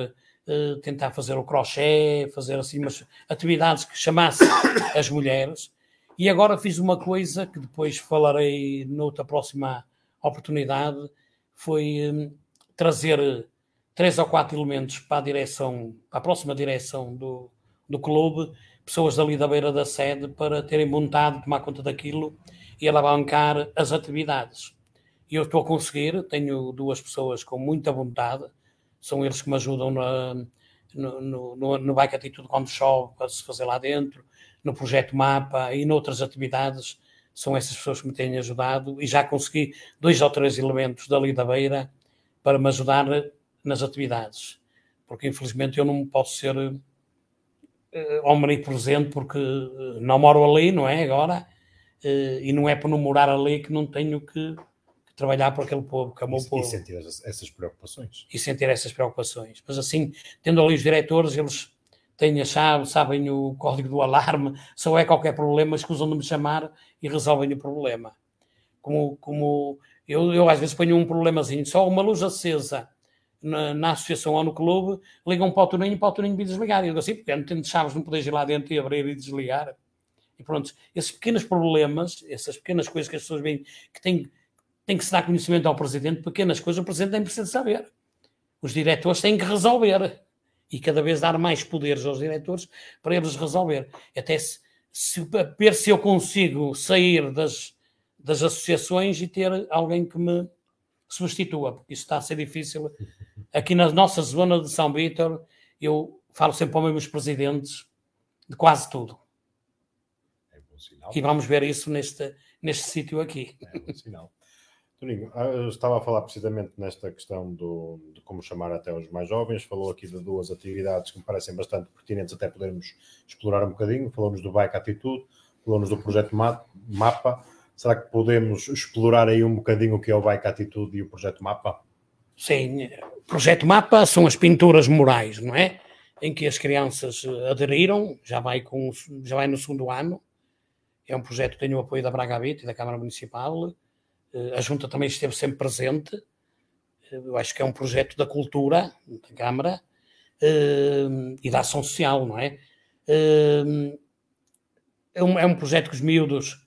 eh, tentar fazer o crochê, fazer assim umas atividades que chamasse as mulheres. E agora fiz uma coisa que depois falarei noutra próxima oportunidade, foi eh, trazer eh, três ou quatro elementos para a direção, para a próxima direção do, do clube, pessoas dali da beira da sede, para terem vontade de tomar conta daquilo e alavancar as atividades. E eu estou a conseguir, tenho duas pessoas com muita vontade, são eles que me ajudam na, no, no, no, no Bike Atitude quando chove, para se fazer lá dentro, no projeto Mapa e noutras atividades, são essas pessoas que me têm ajudado e já consegui dois ou três elementos dali da beira para me ajudar nas atividades, porque infelizmente eu não posso ser uh, omnipresente porque uh, não moro ali, não é? Agora, e não é por não morar ali que não tenho que, que trabalhar para aquele povo, que é o meu e, povo. E sentir essas preocupações. E sentir essas preocupações. Mas assim, tendo ali os diretores, eles têm a chave, sabem o código do alarme, se houver qualquer problema, escusam de me chamar e resolvem o problema. Como, como eu, eu às vezes ponho um problemazinho, só uma luz acesa na, na associação ou no clube, ligam para o Toninho e para o Toninho vir desligar. E eu digo assim, porque não tenho chaves, não podes ir lá dentro e abrir e desligar. E pronto, esses pequenos problemas, essas pequenas coisas que as pessoas veem que têm, têm que se dar conhecimento ao Presidente, pequenas coisas, o Presidente tem de saber. Os diretores têm que resolver. E cada vez dar mais poderes aos diretores para eles resolver. Até se, se, ver se eu consigo sair das, das associações e ter alguém que me substitua, porque isso está a ser difícil. Aqui na nossa zona de São Vítor, eu falo sempre para os meus presidentes de quase tudo. E vamos ver isso neste, neste sítio aqui. É bom sinal. Toninho, ah, estava a falar precisamente nesta questão do, de como chamar até os mais jovens, falou aqui de duas atividades que me parecem bastante pertinentes, até podermos explorar um bocadinho. Falamos do Bike Atitude, falamos do projeto Mapa. Será que podemos explorar aí um bocadinho o que é o Bike Atitude e o projeto Mapa? Sim, o projeto Mapa são as pinturas morais, não é? Em que as crianças aderiram, já vai, com, já vai no segundo ano. É um projeto que tem o apoio da Braga Habit e da Câmara Municipal a Junta também esteve sempre presente. Eu acho que é um projeto da cultura da Câmara uh, e da ação social, não é? É, um, é um projeto que os miúdos,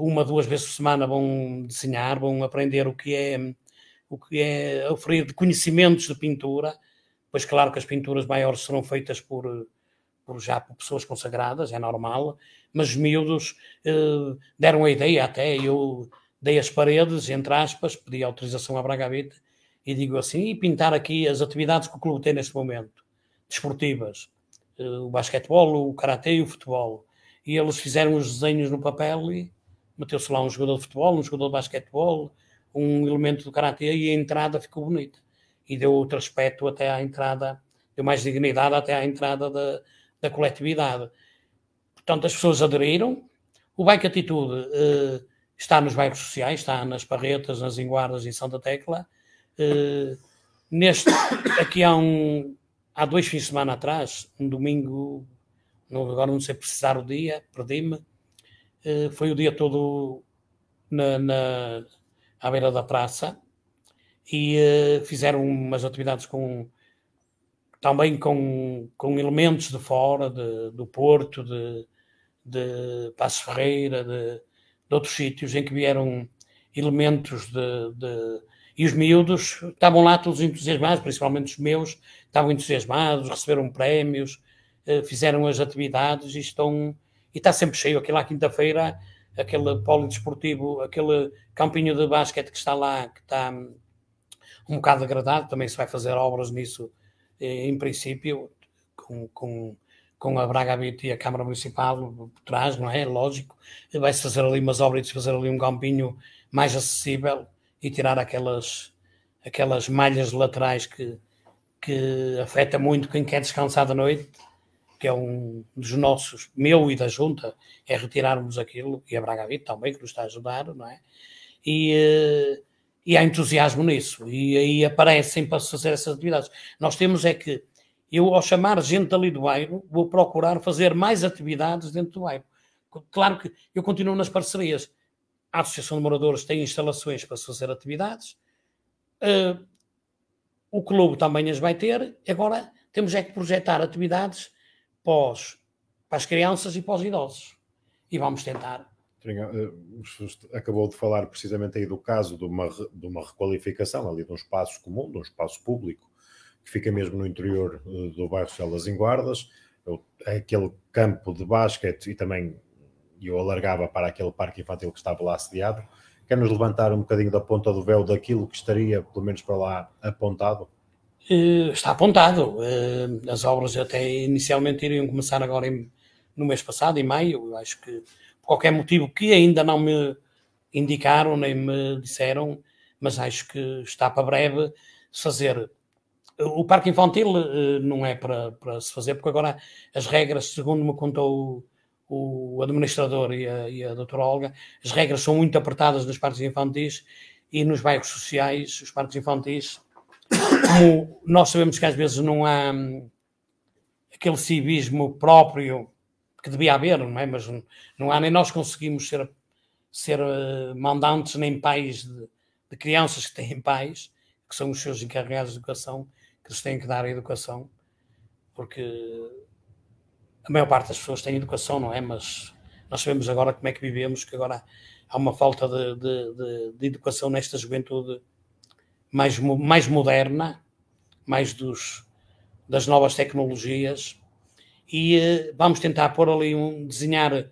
uma, duas vezes por semana, vão desenhar, vão aprender o que é, o que é oferecer de conhecimentos de pintura. Pois, claro que as pinturas maiores serão feitas por, por já por pessoas consagradas, é normal, mas os miúdos deram a ideia até, eu dei as paredes, entre aspas, pedi autorização à Bragavita e digo assim, e pintar aqui as atividades que o clube tem neste momento, desportivas, eh, o basquetebol, o karatê e o futebol. E eles fizeram os desenhos no papel e meteu-se lá um jogador de futebol, um jogador de basquetebol, um elemento do karatê e a entrada ficou bonita. E deu outro aspecto até à entrada, deu mais dignidade até à entrada da, da coletividade. Portanto, as pessoas aderiram. O Bike Atitude eh, está nos bairros sociais, está nas Parretas, nas Enguardas e Santa Tecla. Uh, neste, aqui há um, há dois fins de semana atrás, um domingo, não, agora não sei precisar o dia, perdi-me, uh, foi o dia todo na, na, à beira da praça e fizeram umas atividades com também com, com elementos de fora, de, do Porto, de, de Passo Ferreira, de, de outros sítios em que vieram elementos de, de, e os miúdos estavam lá todos entusiasmados, principalmente os meus, estavam entusiasmados, receberam prémios, eh, fizeram as atividades e estão e está sempre cheio. Aquilo à quinta-feira, aquele polo desportivo, aquele campinho de basquete que está lá, que está um bocado degradado, também se vai fazer obras nisso, em princípio, com, com com a Braga Habit e a Câmara Municipal por trás, não é? Lógico. Vai-se fazer ali umas obras, fazer ali um campinho mais acessível e tirar aquelas, aquelas malhas laterais que, que afeta muito quem quer descansar da noite, que é um dos nossos, meu e da Junta, é retirarmos aquilo, e a Braga Habit também, que nos está a ajudar, não é? E, eh, e há entusiasmo nisso, e aí aparecem para fazer essas atividades. Nós temos é que eu, ao chamar gente ali do bairro, vou procurar fazer mais atividades dentro do bairro. Claro que eu continuo nas parcerias. A Associação de Moradores tem instalações para fazer atividades. Uh, o clube também as vai ter. Agora temos é que projetar atividades pós, para as crianças e para os idosos. E vamos tentar. Eh, acabou de falar precisamente aí do caso de uma, de uma requalificação ali de um espaço comum, de um espaço público, que fica mesmo no interior eh, do bairro Celas em Guardas, é aquele campo de basquete e também eu alargava para aquele parque infantil que estava lá assediado. Quer nos levantar um bocadinho da ponta do véu daquilo que estaria, pelo menos para lá, apontado? Uh, está apontado. As obras até inicialmente iriam começar agora no mês passado, em maio. Acho que, qualquer motivo que ainda não me indicaram nem me disseram, mas acho que está para breve fazer. O parque infantil uh, não é para, para, se fazer, porque agora as regras, segundo me contou o, o administrador e a, e a doutora Olga, as regras são muito apertadas nos parques infantis e nos bairros sociais, os parques infantis, como nós sabemos que às vezes não há hum, aquele civismo próprio que devia haver, não é? Mas não há, nem nós conseguimos ser, ser uh, mandantes nem pais de, de crianças que têm pais, que são os seus encarregados de educação, eles têm que dar a educação, porque a maior parte das pessoas tem educação, não é? Mas nós sabemos agora como é que vivemos, que agora há uma falta de, de, de educação nesta juventude mais, mais moderna, mais dos, das novas tecnologias, e uh, vamos tentar pôr ali um, desenhar,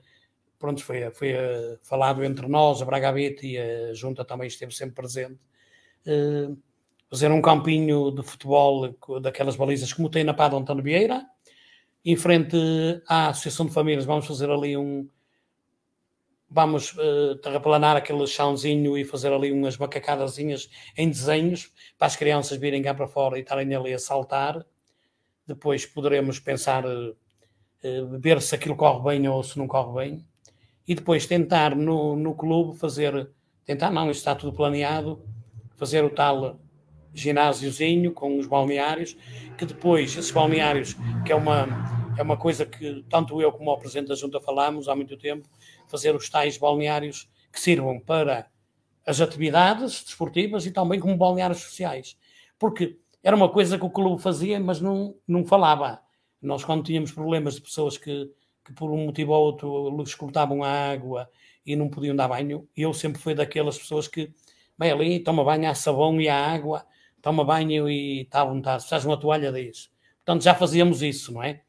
pronto, foi, foi uh, falado entre nós, a Bragabete e a Junta também esteve sempre presente, uh, fazer um campinho de futebol daquelas balizas como tem na Pada Antônio Vieira. Em frente à Associação de Famílias, vamos fazer ali um, vamos terraplanar aquele chãozinho e fazer ali umas macacadazinhas em desenhos para as crianças virem cá para fora e estarem ali a saltar. Depois poderemos pensar, ver se aquilo corre bem ou se não corre bem. E depois tentar no, no clube fazer, tentar não, está tudo planeado, fazer o tal ginásiozinho com os balneários, que depois, esses balneários, que é uma, é uma coisa que tanto eu como o Presidente da Junta falámos há muito tempo, fazer os tais balneários que sirvam para as atividades desportivas e também como balneários sociais. Porque era uma coisa que o clube fazia, mas não, não falava. Nós, quando tínhamos problemas de pessoas que, que por um motivo ou outro lhes cortavam a água e não podiam dar banho, eu sempre fui daquelas pessoas que, bem, ali, toma banho, há sabão e há água, toma banho e está à vontade, se uma toalha, diz. Portanto, já fazíamos isso, não é?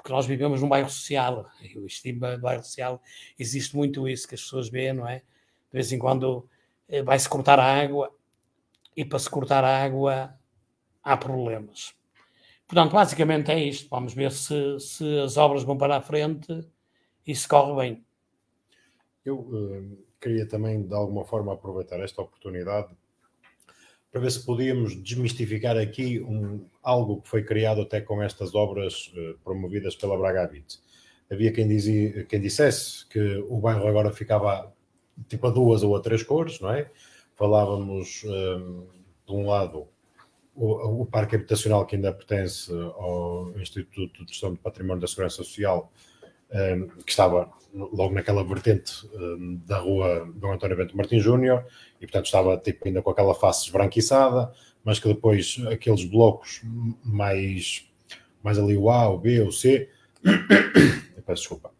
porque nós vivemos num bairro social, e o estima do bairro social existe muito isso que as pessoas veem, não é? De vez em quando eh, vai-se cortar a água e para se cortar a água há problemas. Portanto, basicamente é isto. Vamos ver se, se as obras vão para a frente e se corre bem. Eu uh, queria também, de alguma forma, aproveitar esta oportunidade para ver se podíamos desmistificar aqui um, algo que foi criado até com estas obras uh, promovidas pela Braga Habit. Havia quem, dizia, quem dissesse que o bairro agora ficava tipo a duas ou a três cores, não é? Falávamos, um, ehm, de um lado, o, o, parque habitacional que ainda pertence ao Instituto de Gestão do Património da Segurança Social, um, que estava logo naquela vertente um, da rua Dom António Bento Martins Júnior, e portanto estava tipo, ainda com aquela face esbranquiçada, mas que depois aqueles blocos mais, mais ali o A, o B, o C, peço desculpa,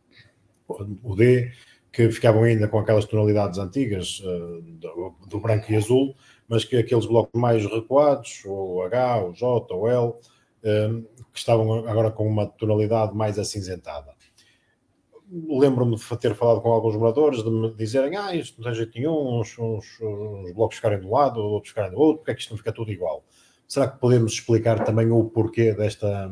o D, que ficavam ainda com aquelas tonalidades antigas uh, do, do, branco e azul, mas que aqueles blocos mais recuados, o H, o J, o L, uh, que estavam agora com uma tonalidade mais acinzentada lembro-me de ter falado com alguns moradores, de me dizerem, ah, isto não tem jeito nenhum, uns, uns, uns blocos ficarem de um lado, outros ficarem do outro, porque é que isto não fica tudo igual? Será que podemos explicar também o porquê desta,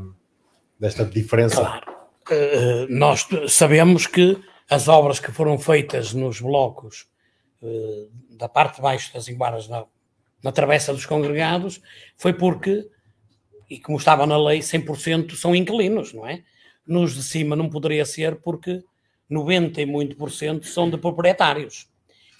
desta diferença? Claro. Uh, nós sabemos que as obras que foram feitas nos blocos uh, da parte de baixo das Iguaras na Travessa dos Congregados foi porque, e como estava na lei, 100% são inquilinos, não é? Nos de cima não poderia ser porque 90 e muito por cento são de proprietários.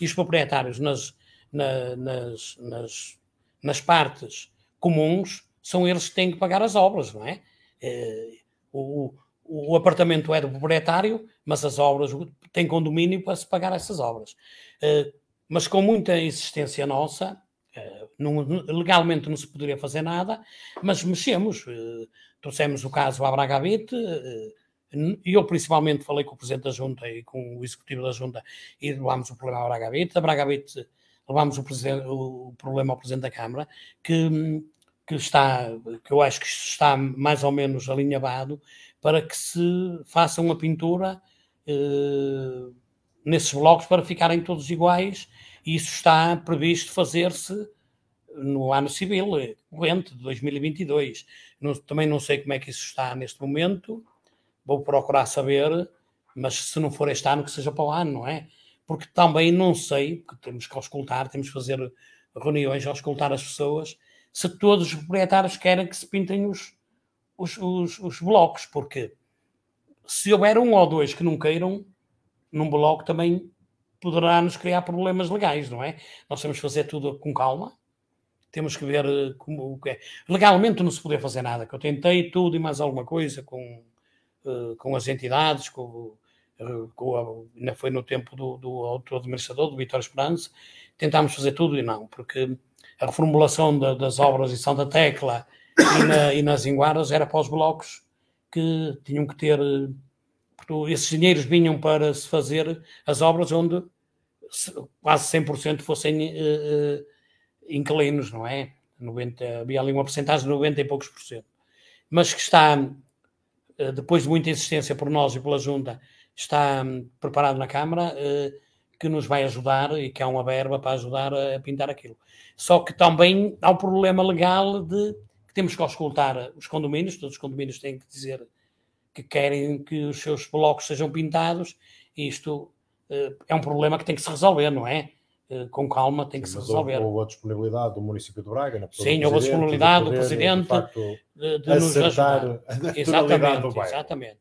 E os proprietários nas, na, nas, nas, nas partes comuns são eles que têm que pagar as obras, não é? é o, o apartamento é do proprietário, mas as obras têm condomínio para se pagar essas obras. É, mas com muita insistência nossa, não, legalmente não se poderia fazer nada, mas mexemos. Trouxemos o caso à Braga Habit, e eu principalmente falei com o Presidente da Junta e com o Executivo da Junta e levámos o problema à Braga Habit. A Braga Habit levámos o, o, problema ao Presidente da Câmara, que, que está, que eu acho que está mais ou menos alinhavado para que se faça uma pintura eh, nesses blocos para ficarem todos iguais isso está previsto fazer-se no ano civil, corrente de 2022. Não, também não sei como é que isso está neste momento, vou procurar saber, mas se não for este ano, que seja para o ano, não é? Porque também não sei, porque temos que auscultar, temos que fazer reuniões, auscultar as pessoas, se todos os proprietários querem que se pintem os, os, os, os blocos, porque se houver um ou dois que não queiram, num bloco também poderá nos criar problemas legais, não é? Nós temos que fazer tudo com calma, temos que ver eh, como, o que é. Legalmente não se podia fazer nada, que eu tentei tudo e mais alguma coisa com, uh, com as entidades, com, uh, com a, ainda foi no tempo do, do outro administrador, do Vitor Esperança, tentámos fazer tudo e não, porque a reformulação da, das obras em Santa Tecla e, na, e nas Inguaras era para os blocos que tinham que ter. Esses dinheiros vinham para se fazer as obras onde quase 100% fossem. Uh, inquilinos, não é? 90, havia ali uma porcentagem de 90 e poucos por cento. Mas que está, eh, depois de muita insistência por nós e pela Junta, está hum, preparado na Câmara, eh, que nos vai ajudar e que há uma verba para ajudar a pintar aquilo. Só que também há um problema legal de que temos que auscultar os condomínios, todos os condomínios têm que dizer que querem que os seus blocos sejam pintados, e isto é um problema que tem que se resolver, não é? Com calma tem que Sim, se resolver. Houve a disponibilidade do município de Braga, na Sim, houve a disponibilidade do presidente de, de, nos ajudar. Exatamente, exatamente.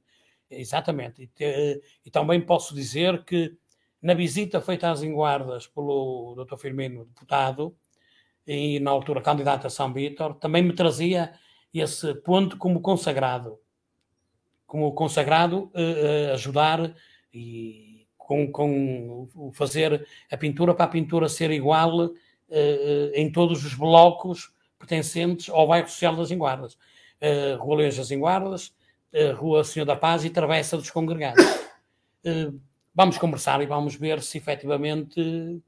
Exatamente. E, te, e, também posso dizer que na visita feita às Enguardas pelo Dr. Firmino, deputado, e na altura candidato a São Vítor, também me trazia esse ponto como consagrado. Como consagrado, eh, ajudar e com, com fazer a pintura para a pintura ser igual eh, em todos os blocos pertencentes ao bairro social das Enguardas. Rua Leões das Enguardas, Rua Senhor da Paz e Travessa dos Congregados. Vamos conversar e vamos ver se efetivamente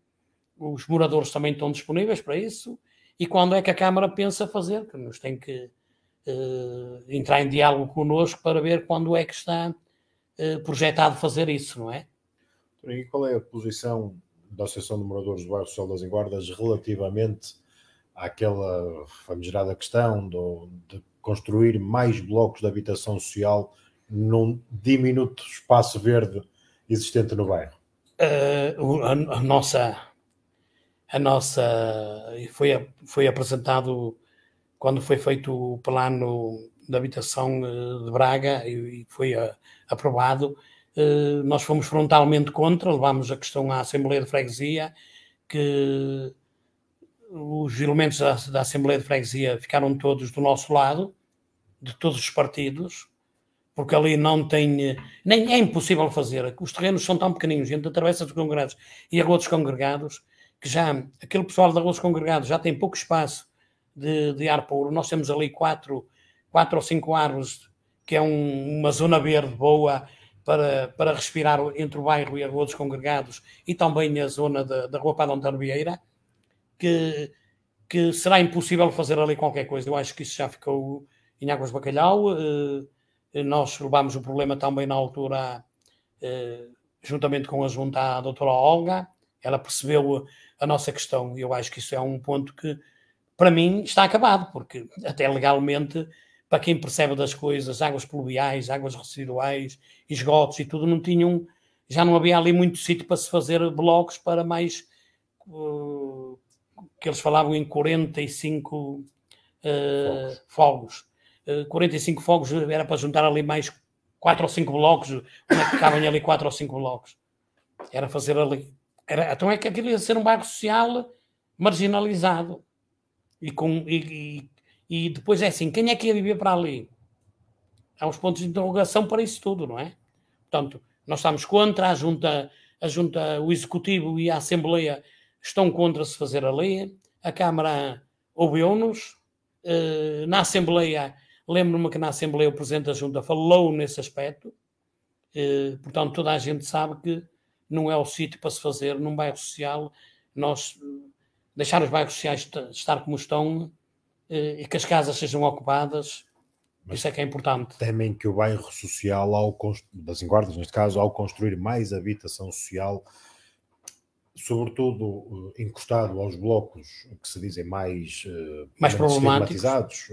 os moradores também estão disponíveis para isso e quando é que a Câmara pensa fazer, que nos tem que uh, entrar em diálogo connosco para ver quando é que está uh, projetado fazer isso, não é? E qual é a posição da Associação de Moradores do Bairro Social das Enguardas relativamente àquela famigerada questão do, de construir mais blocos de habitação social num diminuto espaço verde existente no bairro? Uh, a, a, nossa a nossa foi foi apresentado quando foi feito o plano de habitação eh, de Braga e foi eh, aprovado eh, nós fomos frontalmente contra levámos a questão à Assembleia de Freguesia que os elementos da, da Assembleia de Freguesia ficaram todos do nosso lado de todos os partidos porque ali não tem, nem é impossível fazer, os terrenos são tão pequeninos, entre a Travessa dos Congregados e a Rua dos Congregados, que já aquele pessoal da Rua dos Congregados já tem pouco espaço de, de ar puro. Nós temos ali quatro, quatro ou cinco árvores, que é um, uma zona verde boa para, para respirar entre o bairro e a Rua dos Congregados e também a zona da, da Rua Padre Antônio Vieira, que, que será impossível fazer ali qualquer coisa. Eu acho que isso já ficou em Águas Bacalhau. Eh, nós levámos o problema também na altura, eh, juntamente com a junta à doutora Olga, ela percebeu a nossa questão. Eu acho que isso é um ponto que, para mim, está acabado, porque até legalmente, para quem percebe das coisas, águas pluviais, águas residuais, esgotos e tudo, não tinham, já não havia ali muito sítio para se fazer blocos para mais, uh, que eles falavam em 45 uh, fogos. fogos. Uh, 45 fogos era para juntar ali mais 4 ou 5 blocos, onde é cabem ali 4 ou 5 blocos? Era fazer ali era, então é que aquilo ia ser um bairro social marginalizado. E, com, e, e, e depois é assim, quem é que ia viver para ali? Há uns pontos de interrogação para isso tudo, não é? Portanto, nós estamos contra, a junta, a junta, o Executivo e a Assembleia estão contra se fazer a lei, a Câmara ouviu-nos, eh, na Assembleia, lembro-me que na Assembleia o Presidente da Junta falou nesse aspecto, eh, portanto toda a gente sabe que não é o sítio para se fazer num bairro social. Nós deixar os bairros sociais estar como estão eh, e que as casas sejam ocupadas, Mas isso é que é importante. Temem que o bairro social, ao das Enguardas, neste caso, ao construir mais habitação social, sobretudo eh, encostado aos blocos que se dizem mais, eh, mais problematizados,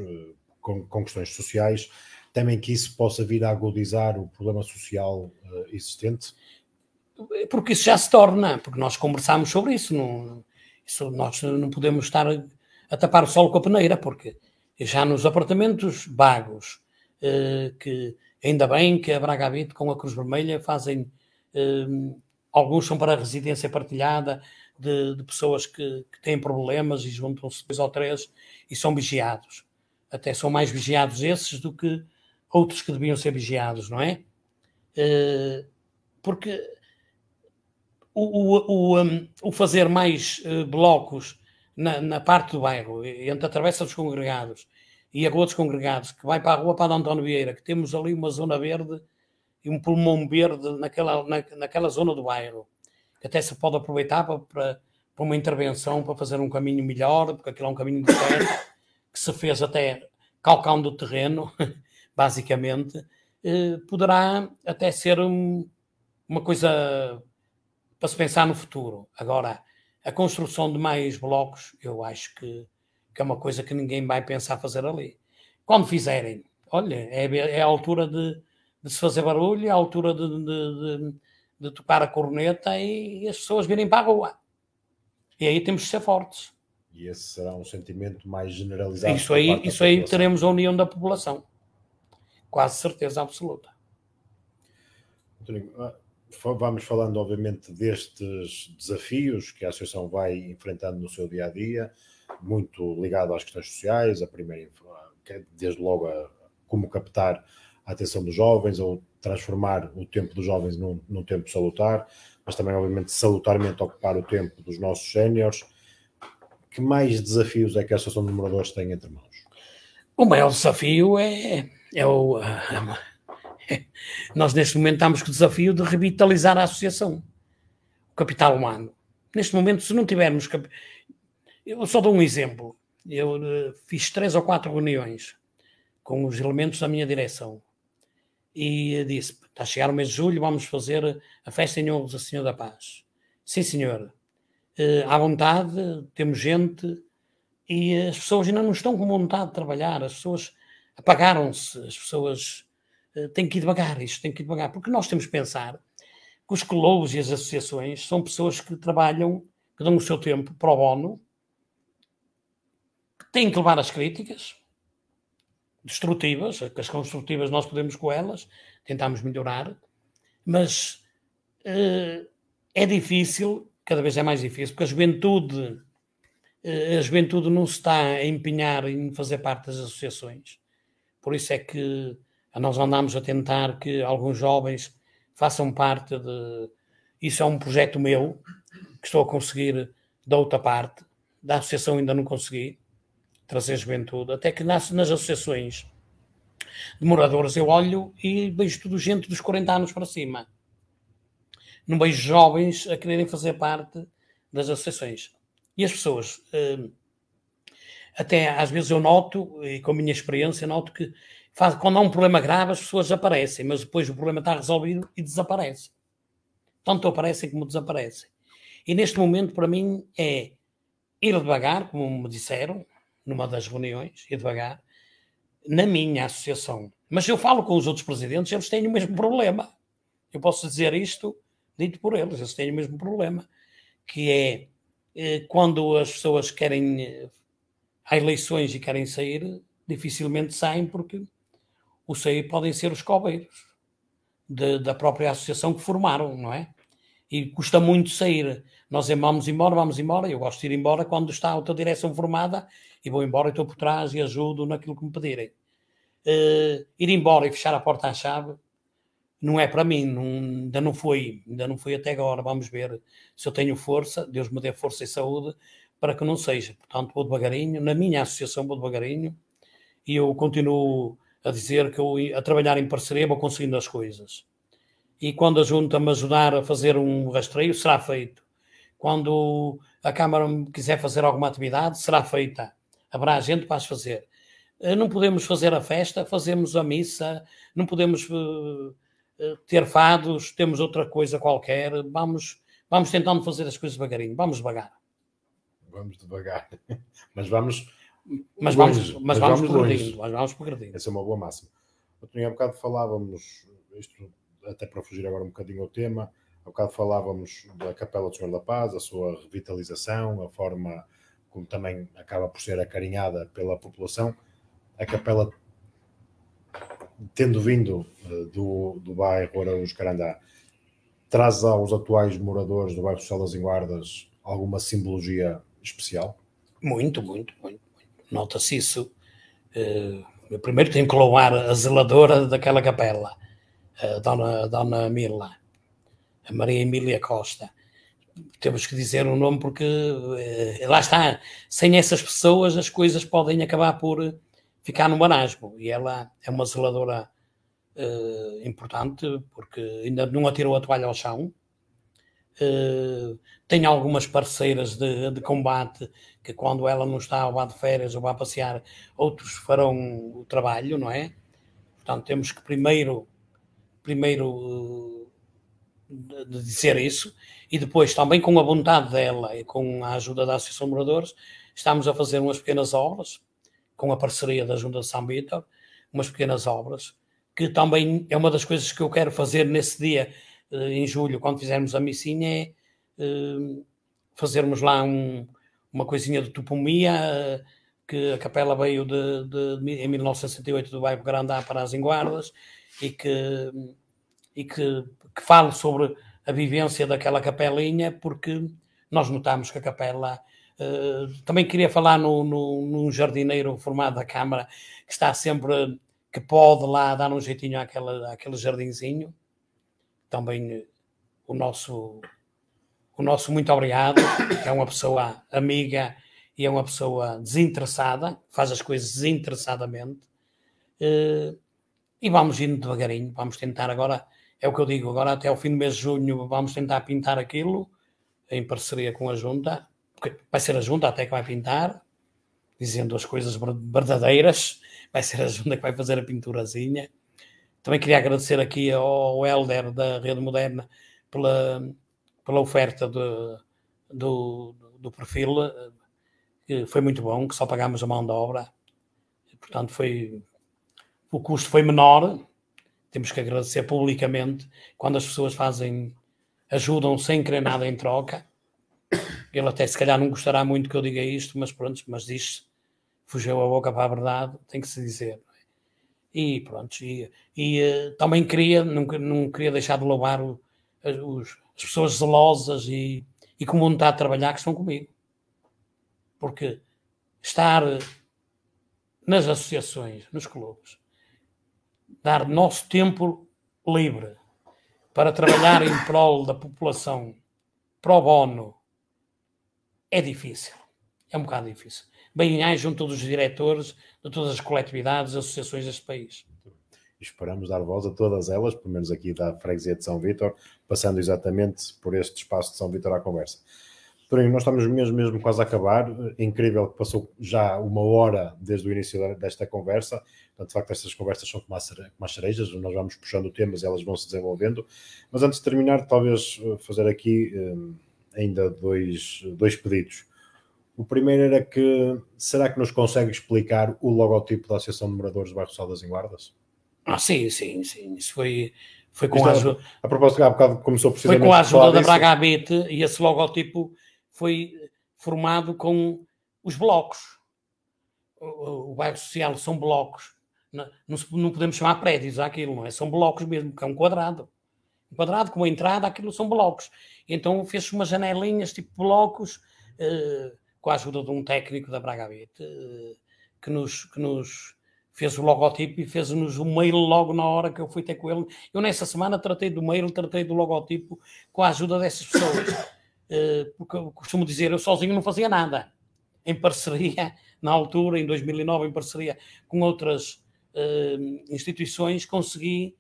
com, com, questões sociais, temem que isso possa vir a agudizar o problema social existente? porque isso já se torna, porque nós conversámos sobre isso, não, isso nós não podemos estar a, tapar o sol com a peneira, porque já nos apartamentos vagos, eh, que ainda bem que a Braga Habite com a Cruz Vermelha fazem, eh, alguns são para residência partilhada de, de pessoas que, que, têm problemas e juntam-se dois ou três e são vigiados. Até são mais vigiados esses do que outros que deviam ser vigiados, não é? Eh, porque o, o, um, o fazer mais uh, blocos na, na, parte do bairro, entre a Travessa dos Congregados e a Rua dos Congregados, que vai para a Rua Padre António Vieira, que temos ali uma zona verde e um pulmão verde naquela, na, naquela zona do bairro, que até se pode aproveitar para, para, para, uma intervenção, para fazer um caminho melhor, porque aquilo é um caminho de terra, que se fez até calcando o terreno, basicamente, eh, poderá até ser um, uma coisa para se pensar no futuro. Agora, a construção de mais blocos, eu acho que, que é uma coisa que ninguém vai pensar fazer ali. Quando fizerem, olha, é, é a altura de, de, se fazer barulho, é a altura de, de, de tocar a corneta e as pessoas virem para a rua. E aí temos que ser fortes. E esse será um sentimento mais generalizado. Isso aí, isso aí teremos a união da população. Quase certeza absoluta. Ah, vamos falando, obviamente, destes desafios que a Associação vai enfrentando no seu dia a dia, muito ligado às questões sociais, a primeira, é desde logo, a como captar a atenção dos jovens ou transformar o tempo dos jovens num, num tempo salutar, mas também, obviamente, salutarmente ocupar o tempo dos nossos séniores. Que mais desafios é que a Associação de Moradores tem entre mãos? O maior desafio é, é o. É, nós, neste momento, estamos com o desafio de revitalizar a associação, o capital humano. Neste momento, se não tivermos. Eu só dou um exemplo. Eu uh, fiz três ou quatro reuniões com os elementos da minha direção e disse: Está a chegar o mês de julho, vamos fazer a festa em honra do Senhor da Paz. Sim, senhor. Uh, à vontade, temos gente e as pessoas ainda não estão com vontade de trabalhar, as pessoas apagaram-se, as pessoas uh, têm que ir devagar, isto tem que ir devagar, porque nós temos que pensar que os clubes e as associações são pessoas que trabalham, que dão o seu tempo para o bono, que têm que levar as críticas, destrutivas, as construtivas nós podemos com elas, tentamos melhorar, mas uh, é difícil, cada vez é mais difícil, porque a juventude, uh, a juventude não se está a empenhar em fazer parte das associações. Por isso é que nós andamos a tentar que alguns jovens façam parte de. Isso é um projeto meu, que estou a conseguir da outra parte, da associação ainda não consegui trazer juventude, até que nas, nas associações de moradores eu olho e vejo tudo gente dos 40 anos para cima. Não vejo jovens a quererem fazer parte das associações. E as pessoas, hum, até às vezes eu noto, e com a minha experiência, noto que faz, quando há um problema grave as pessoas aparecem, mas depois o problema está resolvido e desaparecem. Tanto aparecem como desaparecem. E neste momento, para mim, é ir devagar, como me disseram, numa das reuniões, ir devagar, na minha associação. Mas eu falo com os outros presidentes, eles têm o mesmo problema. Eu posso dizer isto dito por eles, eles têm o mesmo problema, que é eh, quando as pessoas querem eh, há eleições e querem sair, dificilmente saem porque o sair podem ser os cobeiros de, da própria associação que formaram, não é? E custa muito sair. Nós vamos embora, vamos embora. Eu gosto de ir embora quando está a outra direção formada e vou embora e estou por trás e ajudo naquilo que me pedirem. Uh, ir embora e fechar a porta à chave não é para mim, não, ainda não foi, ainda não foi até agora. Vamos ver se eu tenho força, Deus me dê força e saúde para que não seja. Portanto, vou devagarinho, na minha associação vou devagarinho e eu continuo a dizer que eu, a trabalhar em parceria, vou conseguindo as coisas. E quando a Junta me ajudar a fazer um rastreio, será feito. Quando a Câmara quiser fazer alguma atividade, será feita haverá gente para as fazer. Eh, não podemos fazer a festa, fazemos a missa, não podemos uh, ter fados, temos outra coisa qualquer. Vamos, vamos tentando fazer as coisas devagarinho, vamos devagar. Vamos devagar, mas vamos. Mas vamos, mas, mas vamos, vamos progredindo, mas vamos progredindo. Essa é uma boa máxima. Há bocado falávamos, isto até para fugir agora um bocadinho ao tema, há bocado falávamos da Capela do Senhor da Paz, a sua revitalização, a forma como também acaba por ser acarinhada pela população, a capela, tendo vindo uh, do, do bairro Araújo Carandá, traz aos atuais moradores do bairro Social das Enguardas alguma simbologia especial? Muito, muito, muito. Nota-se isso. Uh, primeiro tenho que louvar a zeladora daquela capela, a Dona, a Dona Mila, a Maria Emília Costa temos que dizer o um nome porque eh, lá está, sem essas pessoas as coisas podem acabar por ficar no marasmo e ela é uma zeladora eh, importante porque ainda não atirou a toalha ao chão. Uh, tem algumas parceiras de, de, combate que quando ela não está ou vá de férias ou vá passear, outros farão o trabalho, não é? Portanto, temos que primeiro, primeiro de dizer isso, e depois também com a vontade dela e com a ajuda da Associação de Moradores, estamos a fazer umas pequenas obras, com a parceria da Junta de São Vítor, umas pequenas obras, que também é uma das coisas que eu quero fazer nesse dia, em julho, quando fizermos a missinha, é fazermos lá um, uma coisinha de topomia, que a capela veio de, de, em 1968 do bairro Grandá para as Enguardas e que, e que, que falo sobre a vivência daquela capelinha, porque nós notamos que a capela. Uh, também queria falar no, no, num jardineiro formado da Câmara que está sempre, que pode lá dar um jeitinho àquela, àquele jardinzinho. Também o nosso, o nosso muito obrigado, é uma pessoa amiga e é uma pessoa desinteressada, faz as coisas desinteressadamente. Uh, e vamos indo devagarinho, vamos tentar agora, é o que eu digo, agora até o fim do mês de junho vamos tentar pintar aquilo em parceria com a Junta, porque vai ser a Junta até que vai pintar, dizendo as coisas verdadeiras, vai ser a Junta que vai fazer a pinturazinha. Também queria agradecer aqui ao Helder da Rede Moderna pela, pela oferta de, do, do perfil que foi muito bom, que só pagámos a mão de obra. Portanto, foi o custo foi menor. Temos que agradecer publicamente quando as pessoas fazem, ajudam sem querer nada em troca. Ele até se calhar não gostará muito que eu diga isto, mas pronto, mas diz fugiu a boca para a verdade, tem que se dizer. E pronto, e, e eh, também queria, não, não queria deixar de louvar o, os, as pessoas zelosas e, e com vontade de trabalhar que estão comigo porque estar nas associações, nos clubes, dar nosso tempo livre para trabalhar em prol da população pro bono é difícil. É um bocado difícil. Bem, junto todos os diretores de todas as coletividades e associações deste país. Esperamos dar voz a todas elas, pelo menos aqui da Freguesia de São Vítor, passando exatamente por este espaço de São Vítor à conversa. Porém, nós estamos mesmo, mesmo quase a acabar. Incrível que passou já uma hora desde o início desta conversa. Portanto, de facto, estas conversas são como as cerejas, nós vamos puxando temas e elas vão se desenvolvendo. Mas antes de terminar, talvez eh, fazer aqui eh, ainda dois, dois pedidos. O primeiro era que, será que nos consegue explicar o logotipo da Associação de Moradores do Bairro Sal das Enguardas? Ah, sim, sim, sim. Isso foi, foi com a ajuda... A propósito, há bocado começou precisamente... Foi com a ajuda da Braga Abete e esse logotipo foi formado com os blocos. O, o bairro social são blocos. Não, não, podemos chamar prédios aquilo, não é? São blocos mesmo, que é um quadrado. Um quadrado com uma entrada, aquilo são blocos. Então fez-se umas janelinhas tipo blocos, eh, com a ajuda de um técnico da Braga Bete, eh, que, nos, que nos fez o logotipo e fez-nos o mail logo na hora que eu fui ter com ele. Eu nessa semana tratei do mail, tratei do logotipo com a ajuda dessas pessoas. Eh, porque eu costumo dizer, eu sozinho não fazia nada. Em parceria, na altura, em 2009, em parceria com outras uh, instituições, consegui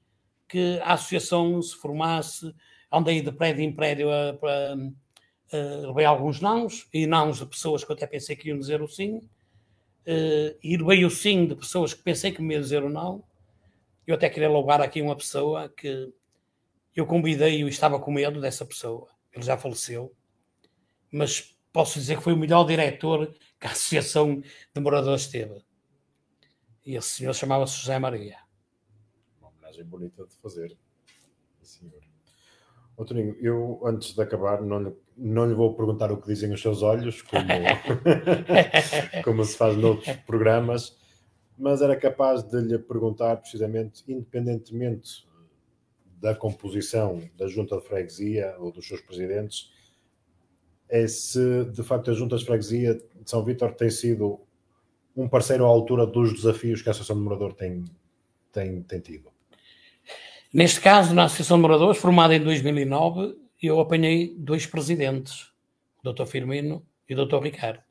que a associação se formasse, andei de prédio em prédio a, a, levei alguns nãos, e nãos de pessoas que eu até pensei que iam dizer o sim, uh, e levei o sim de pessoas que pensei que me dizer o não. Eu até queria louvar aqui uma pessoa que eu convidei e estava com medo dessa pessoa ele já faleceu, mas posso dizer que foi o melhor diretor que a Associação de Moradores teve. E esse senhor chamava-se José Maria. Uma homenagem bonita de fazer, senhor. Outrinho, eu antes de acabar não lhe, não lhe vou perguntar o que dizem os seus olhos, como, como se faz noutros programas, mas era capaz de lhe perguntar precisamente, independentemente da composição da junta de freguesia ou dos seus presidentes é se de facto a junta de freguesia de São Vítor tem sido um parceiro à altura dos desafios que a Associação de Morador tem, tem, tem tido. Neste caso, na Associação de Moradores, formada em 2009, eu apanhei dois presidentes, o Dr. Firmino e o Dr. Ricardo,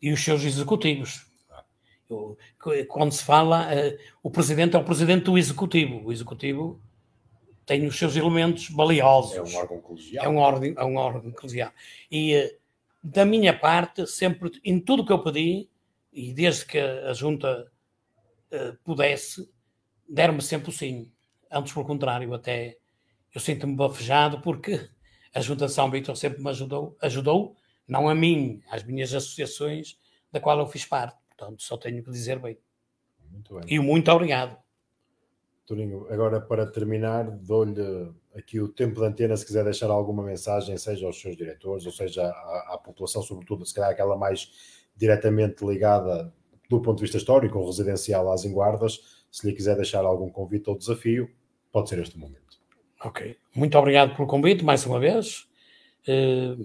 e os seus executivos. Eu, quando se fala, uh, o presidente é o presidente do executivo. O executivo tem os seus elementos valiosos. É um órgão colegial. É um órgão, é um órgão colegial. E eh, da minha parte, sempre, em tudo que eu pedi, e desde que a junta uh, pudesse, deram-me sempre o sim. Antes, pelo contrário, até eu sinto-me bafejado porque a Junta de São Vitor sempre me ajudou, ajudou, não a mim, às minhas associações, da qual eu fiz parte. Portanto, só tenho que dizer bem. Muito bem. E muito obrigado. Toninho, agora para terminar, dou-lhe aqui o tempo de antena se quiser deixar alguma mensagem, seja aos seus diretores, ou seja à, à população, sobretudo, se calhar aquela mais diretamente ligada do ponto de vista histórico ou residencial às Enguardas, se lhe quiser deixar algum convite ou desafio, pode ser este o momento. Ok. Muito obrigado pelo convite, mais uma vez. Eh,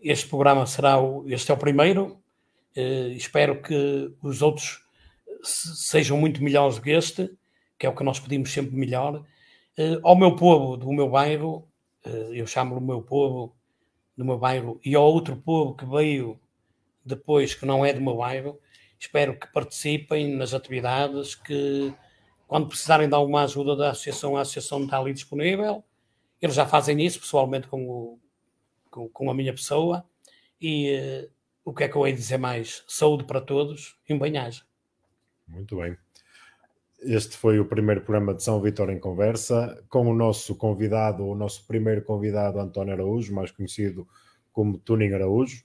este programa será o, este é o primeiro. Eh, espero que os outros sejam muito melhores do que este, que é o que nós pedimos sempre melhor. Eh, ao meu povo do meu bairro, eu chamo o meu povo do meu bairro, e ao outro povo que veio depois, que não é do meu bairro, espero que participem nas atividades, que quando precisarem de alguma ajuda da associação, a associação está ali disponível. Eles já fazem isso pessoalmente com, o, com, com a minha pessoa. E uh, o que é que eu hei dizer mais? Saúde para todos e um banhagem. Muito bem. Este foi o primeiro programa de São Vitor em Conversa, com o nosso convidado, o nosso primeiro convidado, António Araújo, mais conhecido como Tuning Araújo.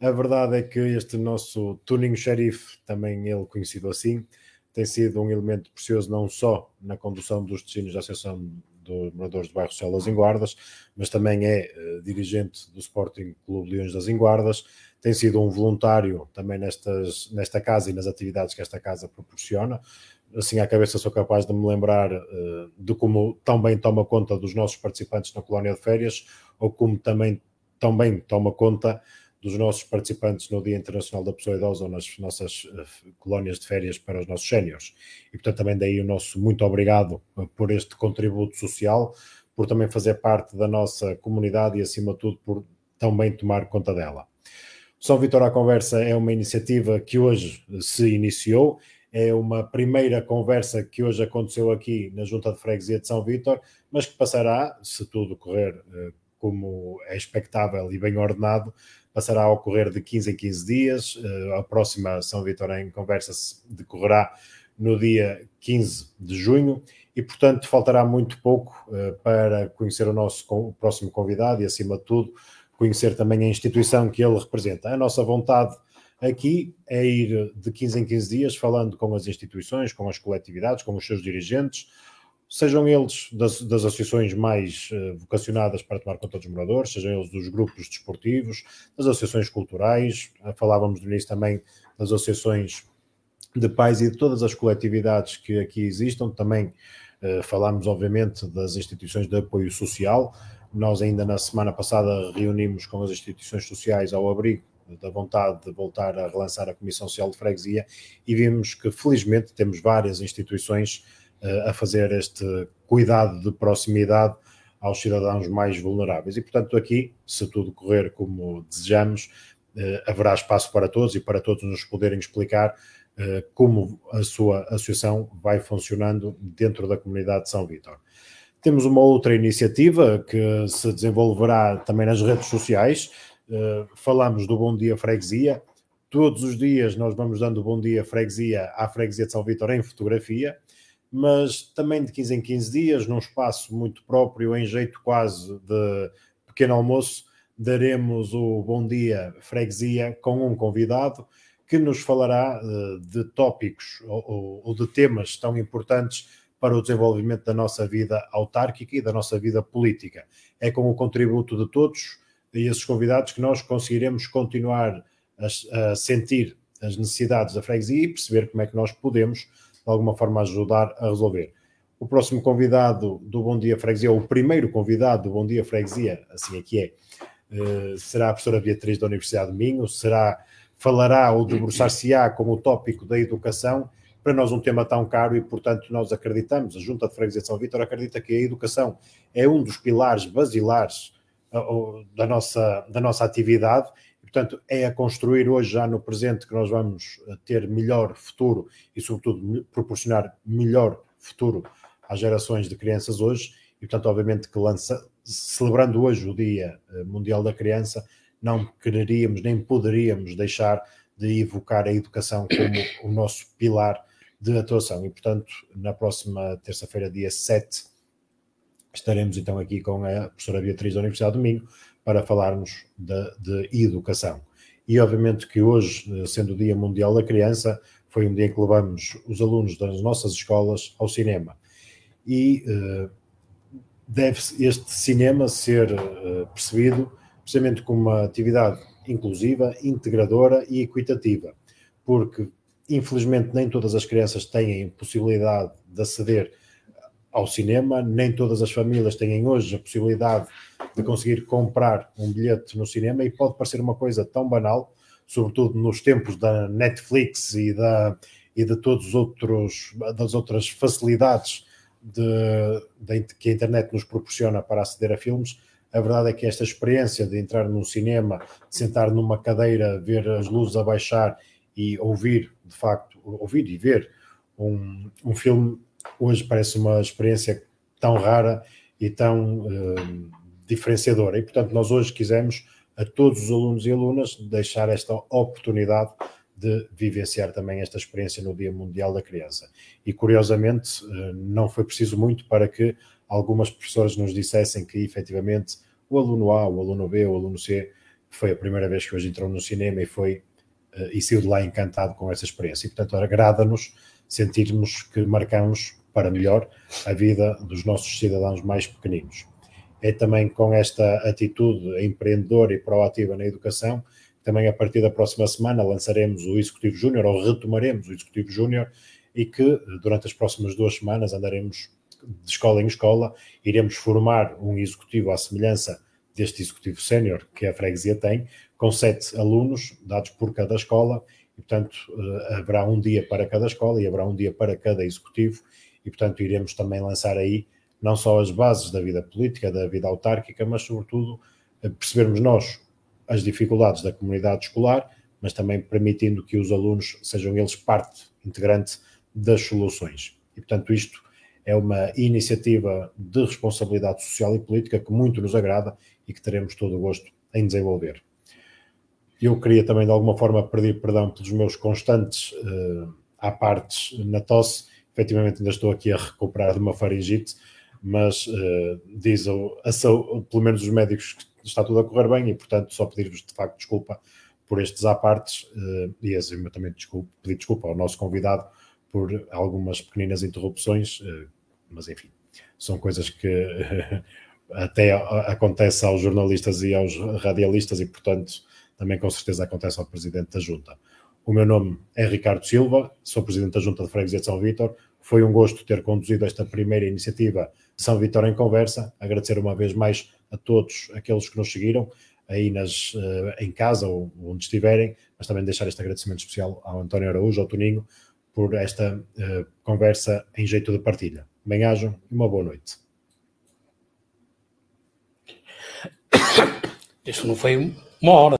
A verdade é que este nosso Tuning Xerife, também ele conhecido assim, tem sido um elemento precioso não só na condução dos destinos da Associação dos Moradores do Bairro Social das Enguardas, mas também é uh, dirigente do Sporting Clube Leões das Enguardas, tem sido um voluntário também nestas, nesta casa e nas atividades que esta casa proporciona. Assim, à cabeça sou capaz de me lembrar uh, de como tão bem toma conta dos nossos participantes na colónia de férias, ou como também tão bem toma conta dos nossos participantes no Dia Internacional da Pessoa Idosa ou nas nossas uh, colónias de férias para os nossos séniores. E, portanto, também daí o nosso muito obrigado uh, por este contributo social, por também fazer parte da nossa comunidade e, acima de tudo, por também tomar conta dela. São Vitor à Conversa é uma iniciativa que hoje uh, se iniciou, é uma primeira conversa que hoje aconteceu aqui na Junta de Freguesia de São Vitor, mas que passará, se tudo correr como é expectável e bem ordenado, passará a ocorrer de 15 em 15 dias. Eh, a próxima São Vitor em Conversa decorrerá no dia 15 de junho e, portanto, faltará muito pouco eh, para conhecer o nosso próximo convidado e, acima de tudo, conhecer também a instituição que ele representa. A nossa vontade aqui é ir de 15 em 15 dias falando com as instituições, com as coletividades, com os seus dirigentes, sejam eles das, das associações mais uh, vocacionadas para tomar conta dos moradores, sejam eles dos grupos desportivos, das associações culturais, uh, falávamos no início também das associações de pais e de todas as coletividades que aqui existam, também uh, falámos obviamente das instituições de apoio social, nós ainda na semana passada reunimos com as instituições sociais ao abrigo da vontade de voltar a relançar a Comissão Social de Freguesia e vimos que felizmente temos várias instituições a fazer este cuidado de proximidade aos cidadãos mais vulneráveis. E, portanto, aqui, se tudo correr como desejamos, eh, haverá espaço para todos e para todos nos poderem explicar eh, como a sua associação vai funcionando dentro da comunidade de São Vítor. Temos uma outra iniciativa que se desenvolverá também nas redes sociais. Eh, falamos do Bom Dia Freguesia. Todos os dias nós vamos dando Bom Dia Freguesia à Freguesia de São Vítor em fotografia mas também de 15 em 15 dias, num espaço muito próprio, em jeito quase de pequeno almoço, daremos o Bom Dia Freguesia com um convidado que nos falará uh, de tópicos ou, de temas tão importantes para o desenvolvimento da nossa vida autárquica e da nossa vida política. É com o contributo de todos e esses convidados que nós conseguiremos continuar a sentir as necessidades da freguesia e perceber como é que nós podemos de alguma forma ajudar a resolver. O próximo convidado do Bom Dia Freguesia, ou o primeiro convidado do Bom Dia Freguesia, assim aqui é, uh, será a professora Beatriz da Universidade de Minho, será, falará ou debruçar-se-á como o tópico da educação, para nós um tema tão caro e, portanto, nós acreditamos, a Junta de Freguesia de São Vítor acredita que a educação é um dos pilares basilares uh, da, nossa, da nossa atividade Portanto, é a construir hoje, já no presente, que nós vamos eh, ter melhor futuro e, sobretudo, proporcionar melhor futuro às gerações de crianças hoje. E, portanto, obviamente que lança, celebrando hoje o Dia eh, Mundial da Criança, não quereríamos nem poderíamos deixar de evocar a educação como o nosso pilar de atuação. E, portanto, na próxima terça-feira, dia 7, estaremos então aqui com a professora Beatriz da Universidade de Domingo para falarmos de, de educação. E obviamente que hoje, sendo o Dia Mundial da Criança, foi um dia em que levamos os alunos das nossas escolas ao cinema. e uh, deve este cinema ser uh, percebido precisamente como uma atividade inclusiva, integradora e equitativa, porque infelizmente nem todas as crianças têm possibilidade de aceder ao cinema, nem todas as famílias têm hoje a possibilidade de conseguir comprar um bilhete no cinema e pode parecer uma coisa tão banal, sobretudo nos tempos da Netflix e, da, e de todos os outros das outras facilidades de, de, que a internet nos proporciona para aceder a filmes, a verdade é que esta experiência de entrar num cinema, de sentar numa cadeira, ver as luzes a baixar e ouvir, de facto, ouvir e ver um, um filme, hoje parece uma experiência tão rara e tão uh, diferenciadora. E, portanto, nós hoje quisemos a todos os alunos e alunas deixar esta oportunidade de vivenciar também esta experiência no Dia Mundial da Criança. E curiosamente, eh, não foi preciso muito para que algumas professoras nos dissessem que efetivamente o aluno A, o aluno B, o aluno C foi a primeira vez que hoje entrou no cinema e foi eh, e saiu de lá encantado com essa experiência. E portanto agrada-nos sentirmos que marcamos para melhor a vida dos nossos cidadãos mais pequeninos. É também com esta atitude empreendedora e proativa na educação também a partir da próxima semana lançaremos o Executivo Júnior, ou retomaremos o Executivo Júnior, e que durante as próximas duas semanas andaremos de escola em escola, iremos formar um executivo à semelhança deste executivo sénior que a freguesia tem, com sete alunos dados por cada escola, e portanto eh, haverá um dia para cada escola e haverá um dia para cada executivo, e portanto iremos também lançar aí não só as bases da vida política, da vida autárquica, mas sobretudo percebermos nós as dificuldades da comunidade escolar, mas também permitindo que os alunos sejam eles parte integrante das soluções. E, portanto, isto é uma iniciativa de responsabilidade social e política que muito nos agrada e que teremos todo o gosto em desenvolver. Eu queria também, de alguma forma, pedir perdão pelos meus constantes uh, à partes na tosse. Efetivamente, ainda estou aqui a recuperar de uma faringite, mas uh, diz, o, a, pelo menos os médicos que está tudo a correr bem e, portanto, só pedir-vos de facto desculpa por estes apartes uh, e assim, também desculpa, pedir desculpa ao nosso convidado por algumas pequeninas interrupções, uh, mas enfim, são coisas que até acontece aos jornalistas e aos radialistas e, portanto, também com certeza acontece ao Presidente da Junta. O meu nome é Ricardo Silva, sou Presidente da Junta de Freguesia de São Vítor. Foi um gosto ter conduzido esta primeira iniciativa de São Vítor em Conversa. Agradecer uma vez mais a todos aqueles que nos seguiram aí nas, uh, em casa ou onde estiverem, mas também deixar este agradecimento especial ao António Araújo, ao Toninho, por esta uh, conversa em jeito de partilha. Bem-ajam e uma boa noite. Isso não foi uma hora.